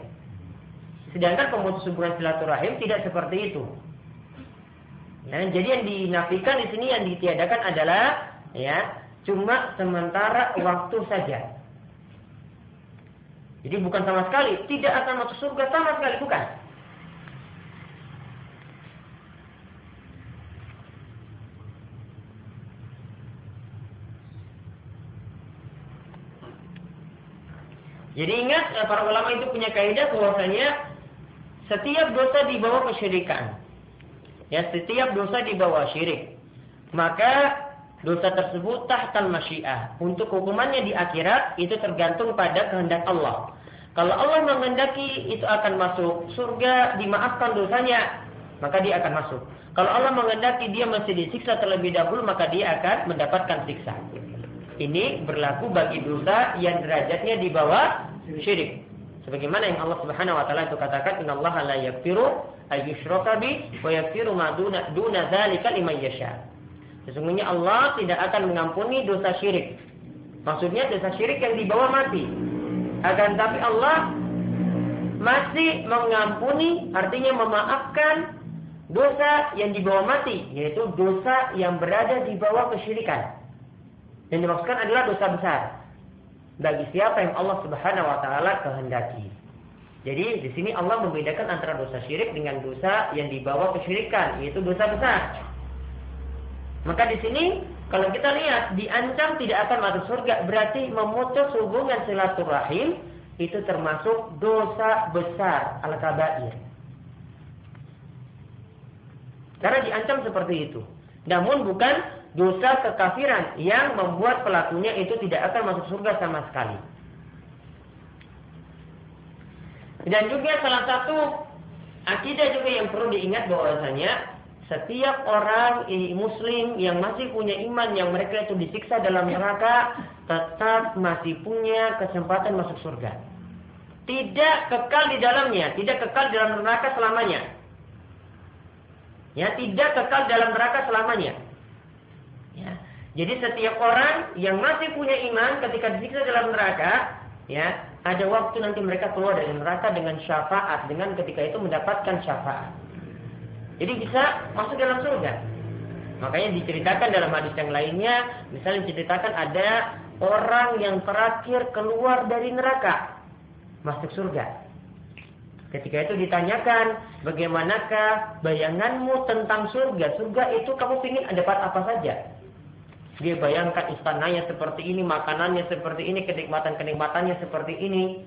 [SPEAKER 1] Sedangkan pemutus hubungan silaturahim tidak seperti itu. Nah, jadi yang dinafikan di sini yang ditiadakan adalah ya cuma sementara waktu saja. Jadi bukan sama sekali tidak akan masuk surga sama sekali bukan. Jadi ingat eh, para ulama itu punya kaidah bahwasanya setiap dosa dibawa kesyirikan. Ya, setiap dosa dibawa syirik. Maka dosa tersebut tahtal masyiah. Untuk hukumannya di akhirat itu tergantung pada kehendak Allah. Kalau Allah menghendaki itu akan masuk surga, dimaafkan dosanya, maka dia akan masuk. Kalau Allah menghendaki dia mesti disiksa terlebih dahulu, maka dia akan mendapatkan siksa. Ini berlaku bagi dosa yang derajatnya di bawah syirik. Sebagaimana yang Allah Subhanahu wa taala itu katakan innallaha la yaghfiru ayyushraka bi wa yaghfiru ma duna duna dzalika liman yasha. Sesungguhnya Allah tidak akan mengampuni dosa syirik. Maksudnya dosa syirik yang dibawa mati. Akan tapi Allah masih mengampuni artinya memaafkan dosa yang dibawa mati yaitu dosa yang berada di bawah kesyirikan. Yang dimaksudkan adalah dosa besar. Bagi siapa yang Allah Subhanahu wa taala kehendaki. Jadi di sini Allah membedakan antara dosa syirik dengan dosa yang dibawa kesyirikan, yaitu dosa besar. Maka di sini kalau kita lihat diancam tidak akan masuk surga, berarti memutus hubungan silaturahim itu termasuk dosa besar al-kabair. Karena diancam seperti itu. Namun bukan dosa kekafiran yang membuat pelakunya itu tidak akan masuk surga sama sekali. Dan juga salah satu akidah juga yang perlu diingat bahwasanya setiap orang muslim yang masih punya iman yang mereka itu disiksa dalam neraka tetap masih punya kesempatan masuk surga. Tidak kekal di dalamnya, tidak kekal dalam neraka selamanya. Ya, tidak kekal dalam neraka selamanya. Jadi setiap orang yang masih punya iman ketika disiksa dalam neraka, ya, ada waktu nanti mereka keluar dari neraka dengan syafaat, dengan ketika itu mendapatkan syafaat. Jadi bisa masuk dalam surga. Makanya diceritakan dalam hadis yang lainnya, misalnya diceritakan ada orang yang terakhir keluar dari neraka, masuk surga. Ketika itu ditanyakan, bagaimanakah bayanganmu tentang surga? Surga itu kamu ingin dapat apa saja? Dia bayangkan istananya seperti ini, makanannya seperti ini, kenikmatan-kenikmatannya seperti ini.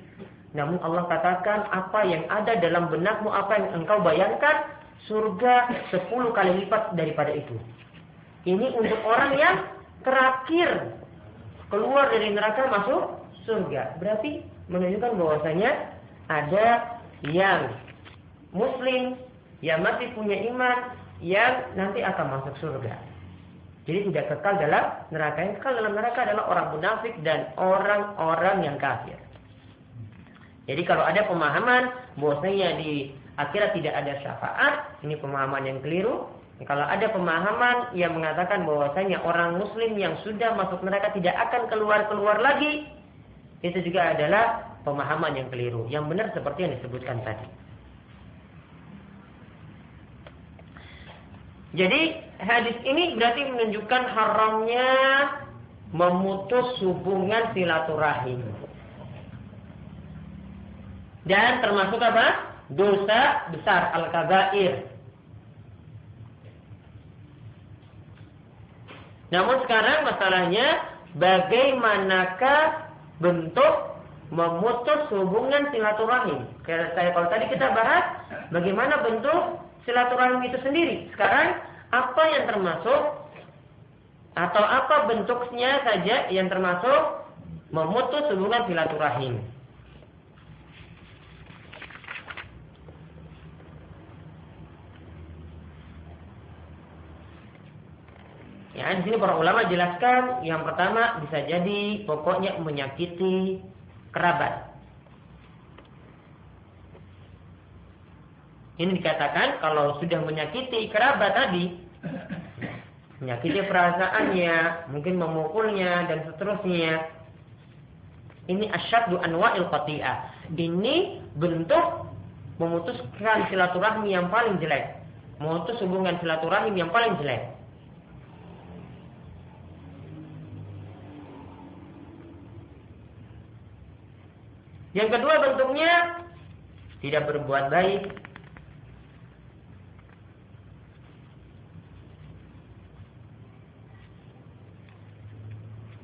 [SPEAKER 1] Namun Allah katakan apa yang ada dalam benakmu, apa yang engkau bayangkan, surga sepuluh kali lipat daripada itu. Ini untuk orang yang terakhir keluar dari neraka masuk surga. Berarti menunjukkan bahwasanya ada yang muslim yang masih punya iman yang nanti akan masuk surga. Jadi tidak kekal dalam neraka. Yang kekal dalam neraka adalah orang munafik dan orang-orang yang kafir. Jadi kalau ada pemahaman bahwasanya di akhirat tidak ada syafaat, ini pemahaman yang keliru. Kalau ada pemahaman yang mengatakan bahwasanya orang muslim yang sudah masuk neraka tidak akan keluar-keluar lagi, itu juga adalah pemahaman yang keliru. Yang benar seperti yang disebutkan tadi. Jadi hadis ini berarti menunjukkan haramnya memutus hubungan silaturahim. Dan termasuk apa? dosa besar al-kabair. Namun sekarang masalahnya bagaimanakah bentuk memutus hubungan silaturahim. Kayak saya kalau tadi kita bahas bagaimana bentuk silaturahim itu sendiri. Sekarang apa yang termasuk atau apa bentuknya saja yang termasuk memutus hubungan silaturahim. Ya, di sini para ulama jelaskan yang pertama bisa jadi pokoknya menyakiti kerabat. Ini dikatakan kalau sudah menyakiti kerabat tadi, menyakiti perasaannya, mungkin memukulnya dan seterusnya. Ini asyaddu anwa'il qati'ah. Ini bentuk memutuskan silaturahmi yang paling jelek. Memutus hubungan silaturahim yang paling jelek. Yang kedua bentuknya tidak berbuat baik.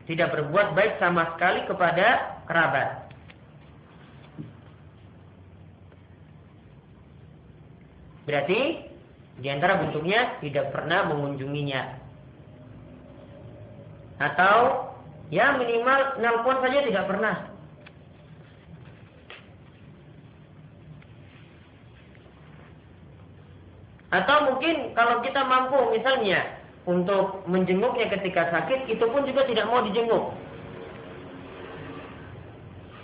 [SPEAKER 1] Tidak berbuat baik sama sekali kepada kerabat. Berarti di antara bentuknya tidak pernah mengunjunginya. Atau ya minimal nelpon saja tidak pernah. Atau mungkin kalau kita mampu misalnya untuk menjenguknya ketika sakit, itu pun juga tidak mau dijenguk.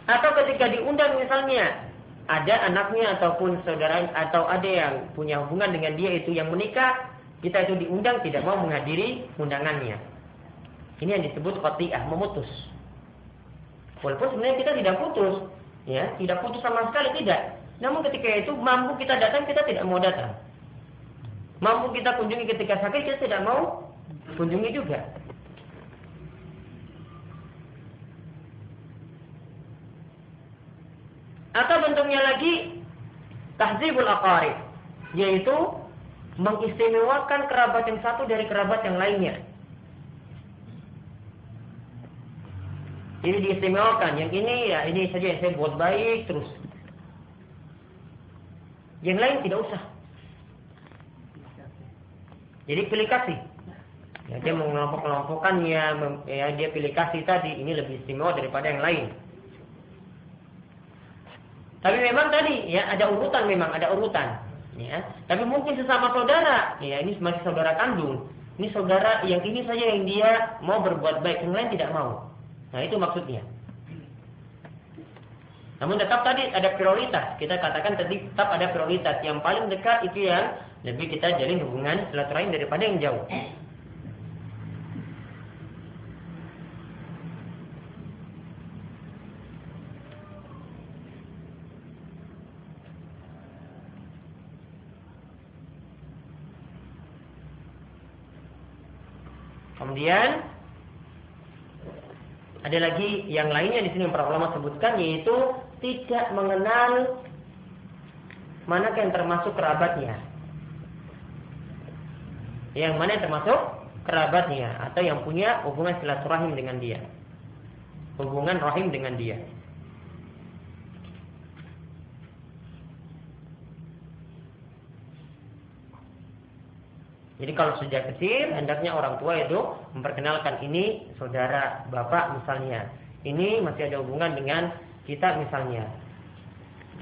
[SPEAKER 1] Atau ketika diundang misalnya, ada anaknya ataupun saudara atau ada yang punya hubungan dengan dia itu yang menikah, kita itu diundang tidak mau menghadiri undangannya. Ini yang disebut qati'ah, memutus. Walaupun sebenarnya kita tidak putus, ya, tidak putus sama sekali tidak. Namun ketika itu mampu kita datang, kita tidak mau datang mampu kita kunjungi ketika sakit, kita tidak mau kunjungi juga. Atau bentuknya lagi tahzibul aqarib, yaitu mengistimewakan kerabat yang satu dari kerabat yang lainnya. Jadi diistimewakan. Yang ini ya ini saja yang saya buat baik terus. Yang lain tidak usah. Jadi pilih kasih. Ya, dia mengelompok-kelompokkannya, ya, dia pilih kasih tadi, ini lebih istimewa daripada yang lain. Tapi memang tadi ya ada urutan memang ada urutan. Ya. Tapi mungkin sesama saudara, ya ini masih saudara kandung. Ini saudara yang ini saja yang dia mau berbuat baik, yang lain tidak mau. Nah itu maksudnya. Namun tetap tadi ada prioritas. Kita katakan tadi tetap ada prioritas. Yang paling dekat itu yang lebih kita jalin hubungan silaturahim daripada yang jauh. Kemudian ada lagi yang lainnya di sini yang para ulama sebutkan yaitu tidak mengenal mana yang termasuk kerabatnya. Yang mana termasuk kerabatnya atau yang punya hubungan silaturahim dengan dia. Hubungan rahim dengan dia. Jadi kalau sejak kecil hendaknya orang tua itu memperkenalkan ini saudara bapak misalnya. Ini masih ada hubungan dengan kita misalnya.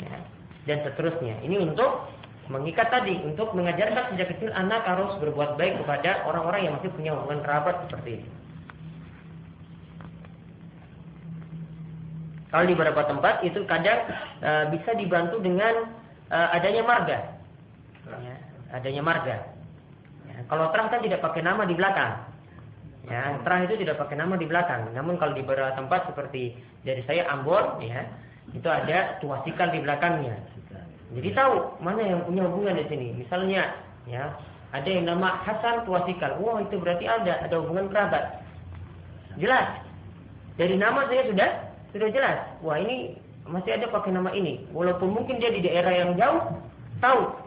[SPEAKER 1] Ya. Dan seterusnya. Ini untuk mengikat tadi untuk mengajarkan sejak kecil anak harus berbuat baik kepada orang-orang yang masih punya hubungan kerabat seperti ini. Kalau di beberapa tempat itu kadang e, bisa dibantu dengan e, adanya marga, ya, adanya marga. Kalau terang kan tidak pakai nama di belakang. Ya, terang itu tidak pakai nama di belakang. Namun kalau di beberapa tempat seperti dari saya Ambon, ya, itu ada tuasikal di belakangnya. Jadi tahu mana yang punya hubungan di sini. Misalnya, ya, ada yang nama Hasan tuasikal. Wah, itu berarti ada ada hubungan kerabat. Jelas. Dari nama saya sudah sudah jelas. Wah, ini masih ada pakai nama ini. Walaupun mungkin dia di daerah yang jauh, tahu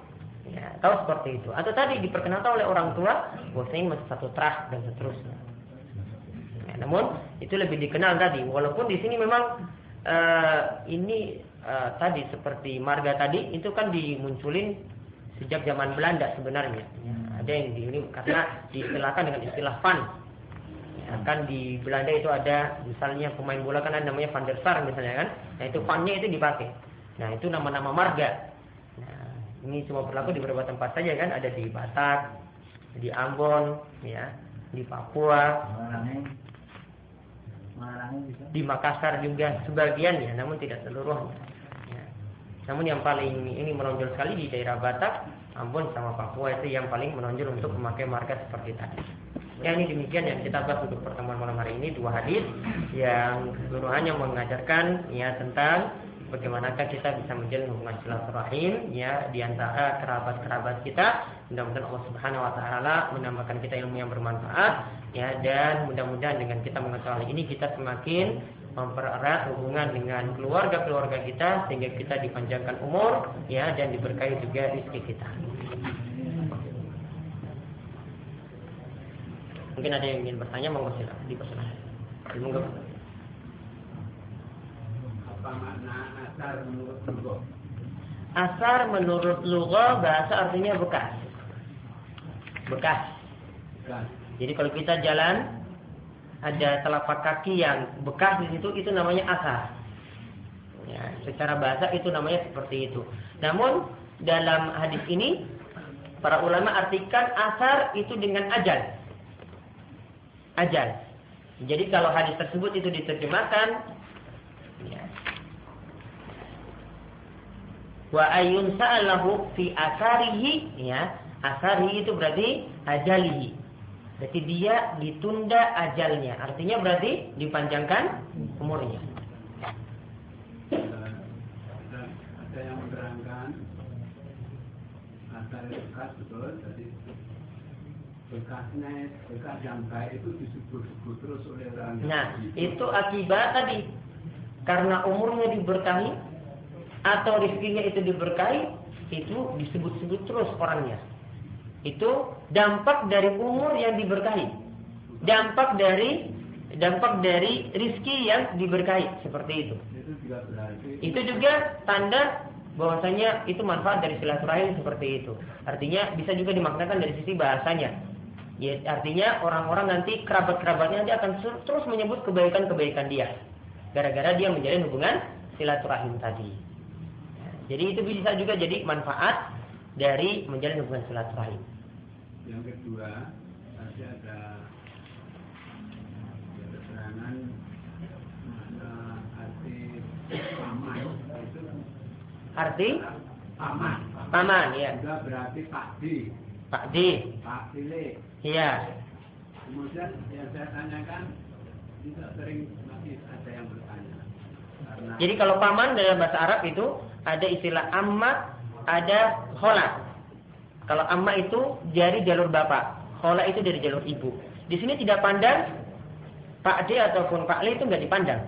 [SPEAKER 1] Ya, tahu seperti itu. Atau tadi diperkenalkan oleh orang tua, bahwasanya masih satu terah dan seterusnya. Ya, namun itu lebih dikenal tadi. Walaupun di sini memang uh, ini uh, tadi seperti marga tadi itu kan dimunculin sejak zaman Belanda sebenarnya. Ya, ada yang di ini karena diistilahkan dengan istilah fan. Ya, kan di Belanda itu ada misalnya pemain bola kan ada namanya Van der Sar misalnya kan. Nah itu fannya itu dipakai. Nah itu nama-nama marga. Ini cuma berlaku di beberapa tempat saja kan, ada di Batak, di Ambon, ya, di Papua, di Makassar juga sebagian ya, namun tidak seluruhnya. Namun yang paling ini menonjol sekali di daerah Batak, Ambon sama Papua itu yang paling menonjol untuk memakai marga seperti tadi. Ya ini demikian yang kita bahas untuk pertemuan malam hari ini dua hadis yang seluruhannya mengajarkan ya tentang bagaimanakah kita bisa menjalin hubungan silaturahim ya di antara kerabat-kerabat kita. Mudah-mudahan Allah Subhanahu wa taala menambahkan kita ilmu yang bermanfaat ya dan mudah-mudahan dengan kita mengetahui ini kita semakin mempererat hubungan dengan keluarga-keluarga kita sehingga kita dipanjangkan umur ya dan diberkahi juga rezeki kita. Mungkin ada yang ingin bertanya, monggo silakan dipersilakan. Monggo. Apa makna asar menurut lugah? Asar menurut lugah bahasa artinya bekas. Bekas. bekas. Jadi kalau kita jalan ada telapak kaki yang bekas di situ itu namanya asar. Ya, secara bahasa itu namanya seperti itu. Namun dalam hadis ini para ulama artikan asar itu dengan ajal. Ajal. Jadi kalau hadis tersebut itu diterjemahkan ya, wa ayun sa'alahu fi asarihi ya asarihi itu berarti ajalihi berarti dia ditunda ajalnya. Artinya berarti dipanjangkan umurnya.
[SPEAKER 2] Ada yang menerangkan asar bekas betul? Jadi bekasnya bekas yang baik itu disebut-sebut terus oleh orang
[SPEAKER 1] nah itu akibat tadi. Karena umurnya diberkahi atau rizkinya itu diberkahi, itu disebut-sebut terus orangnya. Itu dampak dari umur yang diberkahi. Dampak dari dampak dari rizki yang diberkahi seperti itu. Itu juga tanda bahwasanya itu manfaat dari silaturahim seperti itu. Artinya bisa juga dimaknakan dari sisi bahasanya. Ya, artinya orang-orang nanti kerabat-kerabatnya nanti akan terus menyebut kebaikan-kebaikan dia. Gara-gara dia menjalin hubungan silaturahim tadi. Ya, jadi itu bisa juga jadi manfaat dari menjalin hubungan silaturahim.
[SPEAKER 2] Yang kedua, tadi ada keterangan arti paman itu
[SPEAKER 1] arti
[SPEAKER 2] paman.
[SPEAKER 1] Paman, ya.
[SPEAKER 2] Juga berarti Pak Di.
[SPEAKER 1] Pak Di.
[SPEAKER 2] Pak Cilik.
[SPEAKER 1] Iya.
[SPEAKER 2] Kemudian yang saya tanyakan tidak sering masih ada yang bertanya. Karena
[SPEAKER 1] Jadi kalau paman dalam bahasa Arab itu ada istilah amma, ada khola. Kalau amma itu dari jalur bapak, khola itu dari jalur ibu. Di sini tidak pandang Pak D ataupun Pak Li itu nggak dipandang.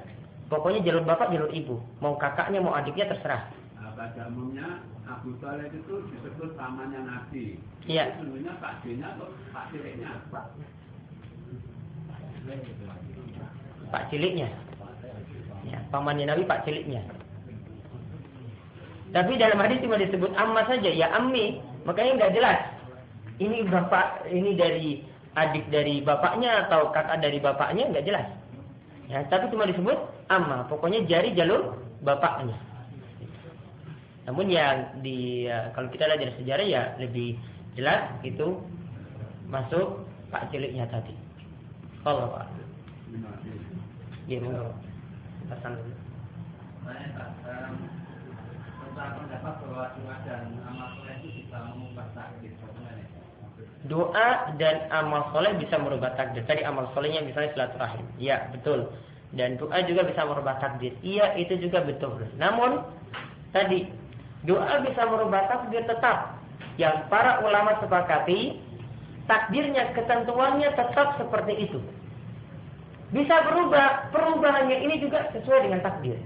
[SPEAKER 1] Pokoknya jalur bapak, jalur ibu. Mau kakaknya, mau adiknya terserah.
[SPEAKER 2] nah, pada umumnya Abu Talib itu disebut pamannya Nabi.
[SPEAKER 1] Iya.
[SPEAKER 2] Sebenarnya Pak D-nya atau Pak Ciliknya?
[SPEAKER 1] Pak ciliknya. Ya, pamannya Nabi Pak ciliknya. Tapi dalam hadis cuma disebut amma saja, ya ammi. Makanya nggak jelas. Ini bapak, ini dari adik dari bapaknya atau kakak dari bapaknya nggak jelas. Ya, tapi cuma disebut amma. Pokoknya jari jalur bapaknya. Namun yang di ya, kalau kita lihat dari sejarah ya lebih jelas itu masuk Pak ciliknya tadi. Allah Pak. Ya, monggo. Pesan dulu.
[SPEAKER 3] Saya Pak, em, tentang Doa dan amal soleh bisa
[SPEAKER 1] merubah takdir. Tadi amal solehnya misalnya silaturahim. Ya, betul. Dan doa juga bisa merubah takdir. Iya, itu juga betul. Namun, tadi, doa bisa merubah takdir tetap. Yang para ulama sepakati, takdirnya, ketentuannya tetap seperti itu. Bisa berubah, perubahannya ini juga sesuai dengan takdir.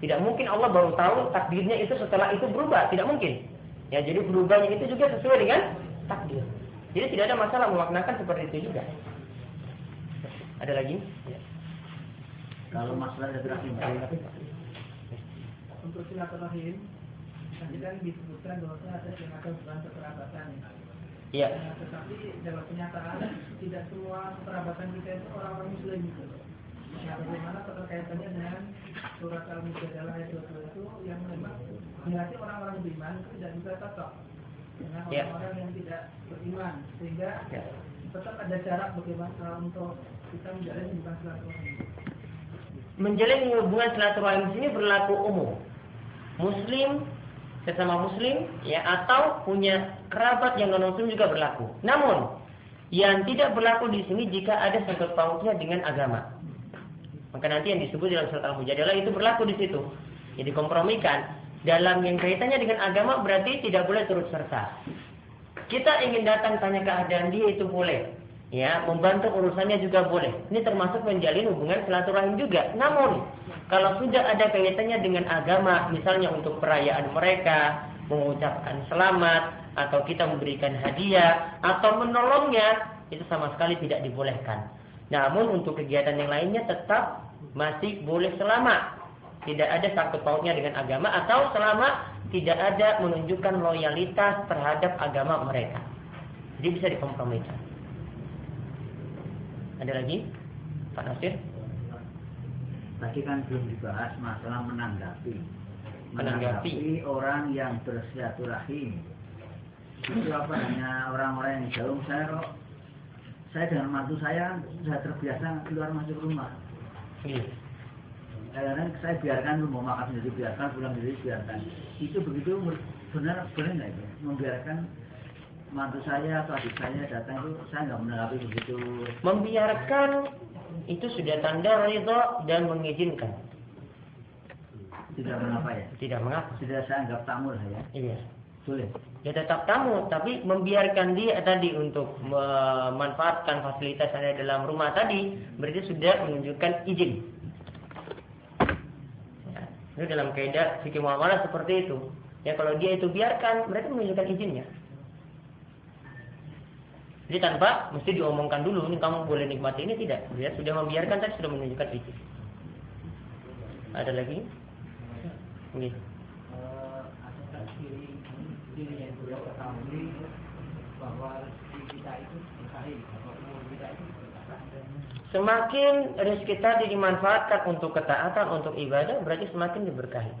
[SPEAKER 1] Tidak mungkin Allah baru tahu takdirnya itu setelah itu berubah, tidak mungkin. Ya, jadi berubahnya itu juga sesuai dengan takdir. Jadi tidak ada masalah memaknakan seperti itu juga. Ada lagi? Ya.
[SPEAKER 4] Kalau masalah silaturahim,
[SPEAKER 5] untuk silaturahim tadi kan disebutkan bahwasanya ada yang ada hubungan kekerabatan
[SPEAKER 1] Iya.
[SPEAKER 5] Nah, tetapi dalam kenyataan tidak semua kekerabatan kita itu orang-orang muslim gitu bagaimana keterkaitannya dengan surat al-mujadalah ayat 20 itu yang memang berarti orang-orang beriman itu tidak bisa cocok dengan
[SPEAKER 1] Ya.
[SPEAKER 5] orang-orang yang tidak beriman sehingga
[SPEAKER 1] Ya.
[SPEAKER 5] tetap ada cara bagaimana untuk kita menjalin hubungan silaturahim.
[SPEAKER 1] Menjalin hubungan silaturahim di sini berlaku umum. Muslim sesama muslim ya atau punya kerabat yang non muslim juga berlaku. Namun yang tidak berlaku di sini jika ada sangkut pautnya dengan agama. Maka nanti yang disebut dalam surat Al-Mujadalah itu berlaku di situ. Jadi kompromikan dalam yang kaitannya dengan agama berarti tidak boleh turut serta. Kita ingin datang tanya keadaan dia itu boleh. Ya, membantu urusannya juga boleh. Ini termasuk menjalin hubungan silaturahim juga. Namun, kalau sudah ada kaitannya dengan agama, misalnya untuk perayaan mereka, mengucapkan selamat, atau kita memberikan hadiah, atau menolongnya, itu sama sekali tidak dibolehkan. Namun untuk kegiatan yang lainnya tetap masih boleh selama tidak ada sangkut pautnya dengan agama atau selama tidak ada menunjukkan loyalitas terhadap agama mereka. Jadi bisa dikompromikan. Ada lagi? Pak Nasir?
[SPEAKER 4] tadi kan belum dibahas masalah menanggapi.
[SPEAKER 1] Menanggapi.
[SPEAKER 4] orang yang bersilaturahim. Itu apa hanya orang-orang yang jauh saya kok saya dengan mantu saya sudah terbiasa keluar masuk rumah.
[SPEAKER 1] Iya.
[SPEAKER 4] Kadang-kadang saya biarkan mau makan sendiri biarkan, pulang sendiri biarkan. Itu begitu benar benar nggak itu? Membiarkan mantu saya atau adik saya datang itu saya nggak menanggapi begitu.
[SPEAKER 1] Membiarkan itu sudah tanda ridho dan mengizinkan.
[SPEAKER 4] Tidak mengapa ya.
[SPEAKER 1] Tidak mengapa.
[SPEAKER 4] Sudah saya anggap tamu lah ya.
[SPEAKER 1] Iya.
[SPEAKER 4] Boleh.
[SPEAKER 1] Dia tetap tamu, tapi membiarkan dia tadi untuk memanfaatkan fasilitas ada dalam rumah tadi, berarti sudah menunjukkan izin. Ya, itu dalam kaidah fikih muamalah seperti itu. Ya kalau dia itu biarkan, berarti menunjukkan izinnya. Jadi tanpa mesti diomongkan dulu, ini kamu boleh nikmati ini tidak. Dia sudah membiarkan tadi sudah menunjukkan izin. Ada lagi? Ini.
[SPEAKER 3] Ciri yang beliau ketahui bahwa rezeki kita itu berkahi atau umur kita itu.
[SPEAKER 1] Semakin rezeki tadi dimanfaatkan untuk ketaatan, untuk ibadah, berarti semakin diberkahi.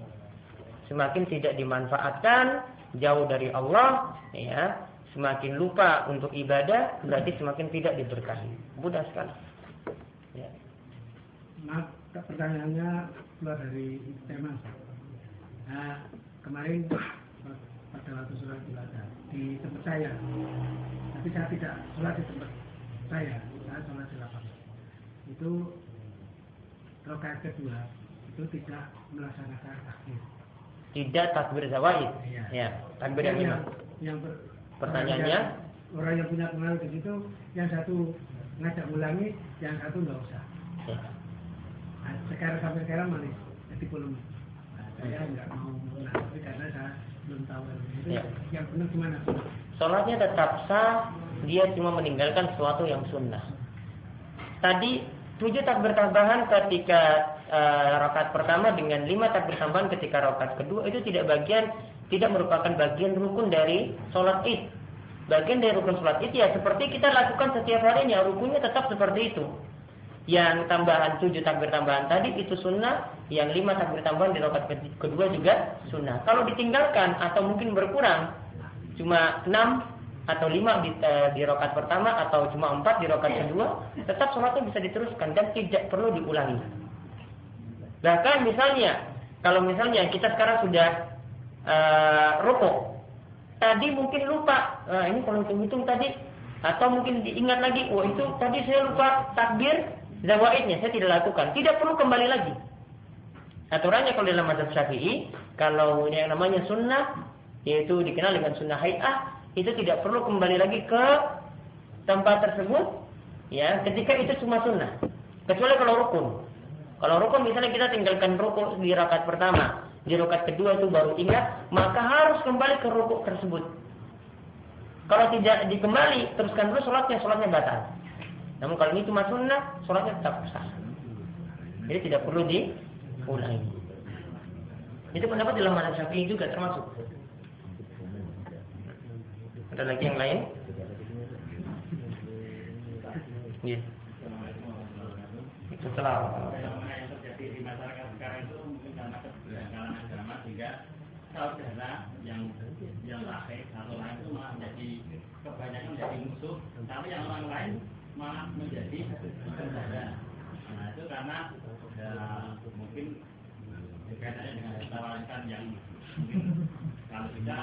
[SPEAKER 1] Semakin tidak dimanfaatkan, jauh dari Allah, ya, semakin lupa untuk ibadah, berarti semakin tidak diberkahi. Mudah sekali. Ya.
[SPEAKER 5] Maaf, pertanyaannya keluar dari tema. Nah, kemarin waktu sholat ibadah di tempat saya, tapi saya tidak sholat di tempat saya, saya sholat di lapangan. Itu rokaat kedua itu tidak melaksanakan takbir.
[SPEAKER 1] Tidak takbir zawaid.
[SPEAKER 5] Iya.
[SPEAKER 1] Ya, takbir yang lima.
[SPEAKER 5] yang, yang ber,
[SPEAKER 1] Pertanyaannya?
[SPEAKER 5] orang yang, orang yang punya pengaruh di situ, yang satu ngajak ulangi, yang satu nggak usah.
[SPEAKER 1] Ya.
[SPEAKER 5] Nah, sekarang sampai sekarang manis, jadi belum. Nah, saya nggak mau menanggapi karena saya belum tahu itu
[SPEAKER 1] Ya.
[SPEAKER 5] yang benar gimana.
[SPEAKER 1] Sholatnya tetap sah, dia cuma meninggalkan sesuatu yang sunnah. Tadi tujuh takbir tambahan ketika eh, rakaat pertama dengan lima takbir tambahan ketika rakaat kedua itu tidak bagian tidak merupakan bagian rukun dari sholat id. Bagian dari rukun sholat id ya seperti kita lakukan setiap harinya rukunnya tetap seperti itu. Yang tambahan tujuh takbir tambahan tadi itu sunnah, yang lima takbir tambahan di rakaat kedua juga sunnah. Kalau ditinggalkan atau mungkin berkurang cuma enam atau lima di, eh, di rokat pertama atau cuma empat di rokat kedua, tetap sholatnya bisa diteruskan dan tidak perlu diulangi. Bahkan misalnya, kalau misalnya kita sekarang sudah uh, rukuk, tadi mungkin lupa, Nah, ini kalau hitung-hitung tadi, atau mungkin diingat lagi, wah itu tadi saya lupa takbir zawaidnya, saya tidak lakukan, tidak perlu kembali lagi. Aturannya kalau dalam mazhab syafi'i, kalau yang namanya sunnah, yaitu dikenal dengan sunnah hay'ah, itu tidak perlu kembali lagi ke tempat tersebut, ya, ketika itu cuma sunnah. Kecuali kalau rukun. Kalau rukun misalnya kita tinggalkan rukun di rakaat pertama, di rakaat kedua itu baru ingat, maka harus kembali ke rukun tersebut. Kalau tidak dikembali, teruskan dulu sholatnya, sholatnya batal. Namun kalau ini cuma sunnah, sholatnya tetap sah. Jadi tidak perlu diulangi. Itu pendapat dalam mazhab syafi'i juga termasuk. Ada lagi yang lain? Iya.
[SPEAKER 3] Keberagaman agama sehingga saudara yang yang lahir atau lain itu malah menjadi kebanyakan menjadi musuh, tapi yang orang lain malah menjadi saudara. Nah itu karena ya, mungkin berkaitannya dengan warisan yang mungkin kalau bisa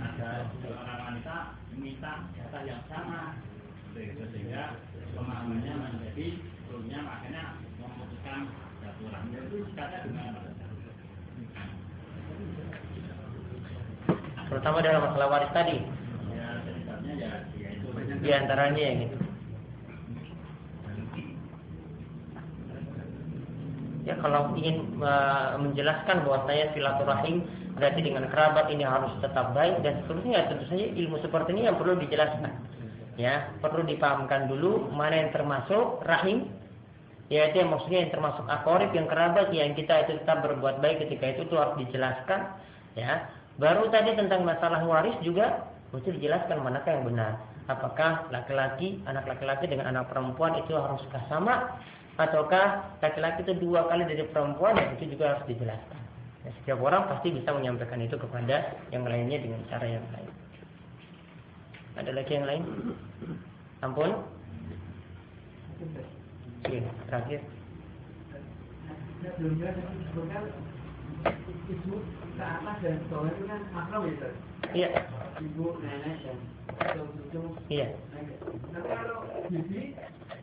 [SPEAKER 3] ada seorang wanita minta harta yang sama. Sehingga pemahamannya menjadi sebelumnya makanya memutuskan aturan itu sikapnya gimana
[SPEAKER 1] terutama dalam masalah waris tadi,
[SPEAKER 3] ya ya ya itu.
[SPEAKER 1] Di antaranya yang itu. Ya kalau ingin uh, menjelaskan bahwasanya silaturahim berarti dengan kerabat ini harus tetap baik dan seterusnya tentu saja ilmu seperti ini yang perlu dijelaskan. Ya, perlu dipahamkan dulu mana yang termasuk rahim yaitu yang maksudnya yang termasuk akorib yang kerabat yang kita itu tetap berbuat baik ketika itu itu harus dijelaskan ya baru tadi tentang masalah waris juga itu dijelaskan manakah yang benar apakah laki-laki anak laki-laki dengan anak perempuan itu haruskah sama ataukah laki-laki itu dua kali dari perempuan ya itu juga harus dijelaskan ya, setiap orang pasti bisa menyampaikan itu kepada yang lainnya dengan cara yang lain ada lagi yang lain ampun Iya, terakhir.
[SPEAKER 5] Disebutkan ibu dan kan ya?
[SPEAKER 1] Iya,
[SPEAKER 5] Ibu, nenek, dan
[SPEAKER 1] iya.
[SPEAKER 5] Tapi kalau bibi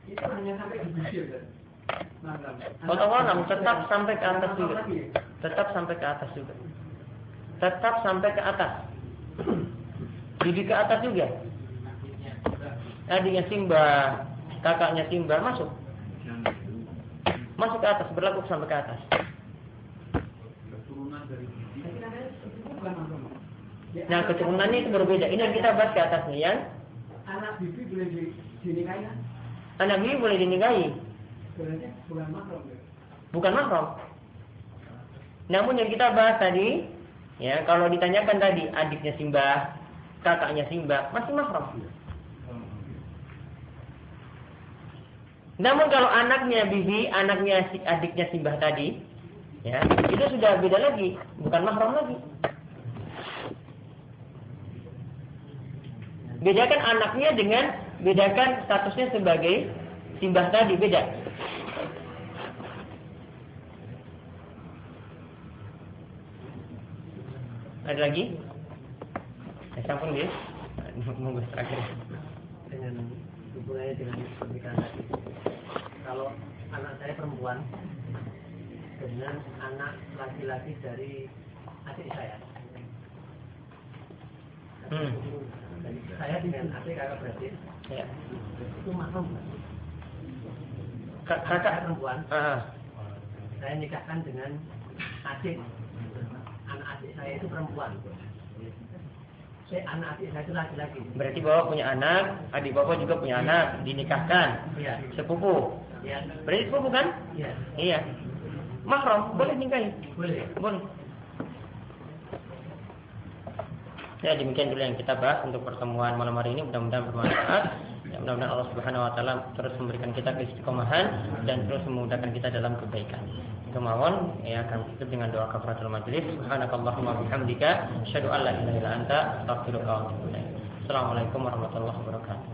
[SPEAKER 5] itu hanya sampai di Ustaz.
[SPEAKER 1] Potong enam tetap sampai ke atas juga. Tetap sampai ke atas juga. Tetap sampai ke atas. Bibi ke atas juga. Adiknya Simba, kakaknya Simba masuk. Masuk ke atas, berlaku sampai ke atas. Nah, keturunannya itu berbeda. Ini yang kita bahas ke atasnya ya.
[SPEAKER 5] anak bibi boleh di dinikahi?
[SPEAKER 1] Anak bibi boleh dinikahi,
[SPEAKER 5] Sebenarnya bukan makro. ya.
[SPEAKER 1] bukan mahram. Namun yang kita bahas tadi, ya kalau ditanyakan tadi adiknya Simba, kakaknya simbah, masih mahram. Namun kalau anaknya bibi, anaknya si adiknya simbah tadi, ya itu sudah beda lagi, bukan mahram lagi. Bedakan anaknya dengan bedakan statusnya sebagai simbah tadi beda. Ada lagi? Ya, sampun ya. Monggo terakhir.
[SPEAKER 6] dengan hubungannya dengan pernikahan tadi. Kalau anak saya perempuan dengan anak laki-laki dari adik saya.
[SPEAKER 1] Hmm.
[SPEAKER 6] Jadi saya dengan adik kakak beradik
[SPEAKER 1] Ya.
[SPEAKER 6] itu.
[SPEAKER 1] Kak-
[SPEAKER 6] Kakak perempuan,
[SPEAKER 1] Ah,
[SPEAKER 6] saya nikahkan dengan adik adik saya itu perempuan. Saya anak adik saya itu laki-laki.
[SPEAKER 1] berarti bapak punya anak, adik bapak juga punya anak, dinikahkan,
[SPEAKER 6] Iya,
[SPEAKER 1] sepupu.
[SPEAKER 6] iya,
[SPEAKER 1] Berarti sepupu kan?
[SPEAKER 6] iya,
[SPEAKER 1] Iya. Mahram, boleh nikahi.
[SPEAKER 6] boleh.
[SPEAKER 1] Boleh. Ya demikian dulu yang kita bahas untuk pertemuan malam hari ini mudah-mudahan bermanfaat. Ya, mudah-mudahan Allah Subhanahu wa taala terus memberikan kita keistiqomahan dan terus memudahkan kita dalam kebaikan. Kemauan ya akan tutup dengan doa kafaratul majelis. Subhanakallahumma bihamdika asyhadu an la ilaha illa anta astaghfiruka wa atubu ilaik. Assalamualaikum warahmatullahi wabarakatuh.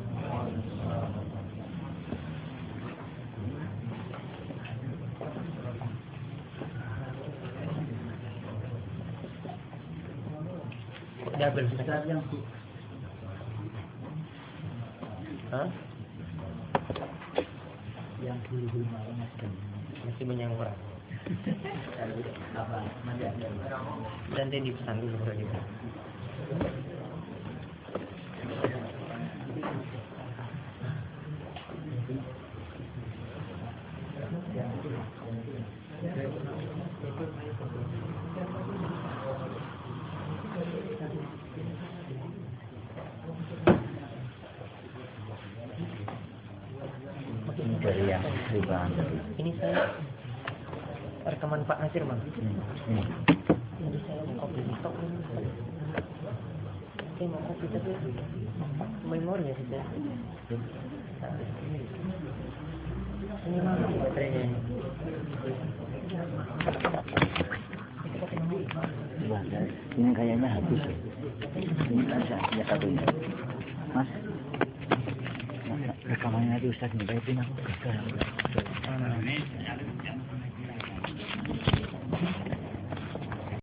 [SPEAKER 1] Double.
[SPEAKER 4] Ustaz yang
[SPEAKER 1] Hah?
[SPEAKER 4] yang bulu-bulu malam masih
[SPEAKER 1] banyak yang
[SPEAKER 4] ada
[SPEAKER 1] Nanti dipesan dulu.
[SPEAKER 4] ini dari yang riba
[SPEAKER 1] Ini saya Nasir bang.
[SPEAKER 4] ini
[SPEAKER 1] Jadi saya mau kopi stok. Saya mau kopi tapi memori ya sudah. Ini mana baterainya ini?
[SPEAKER 4] Kayaknya habis. Ini ada ya satunya. Mas, Mas, rekamannya tadi Ustaz itu aku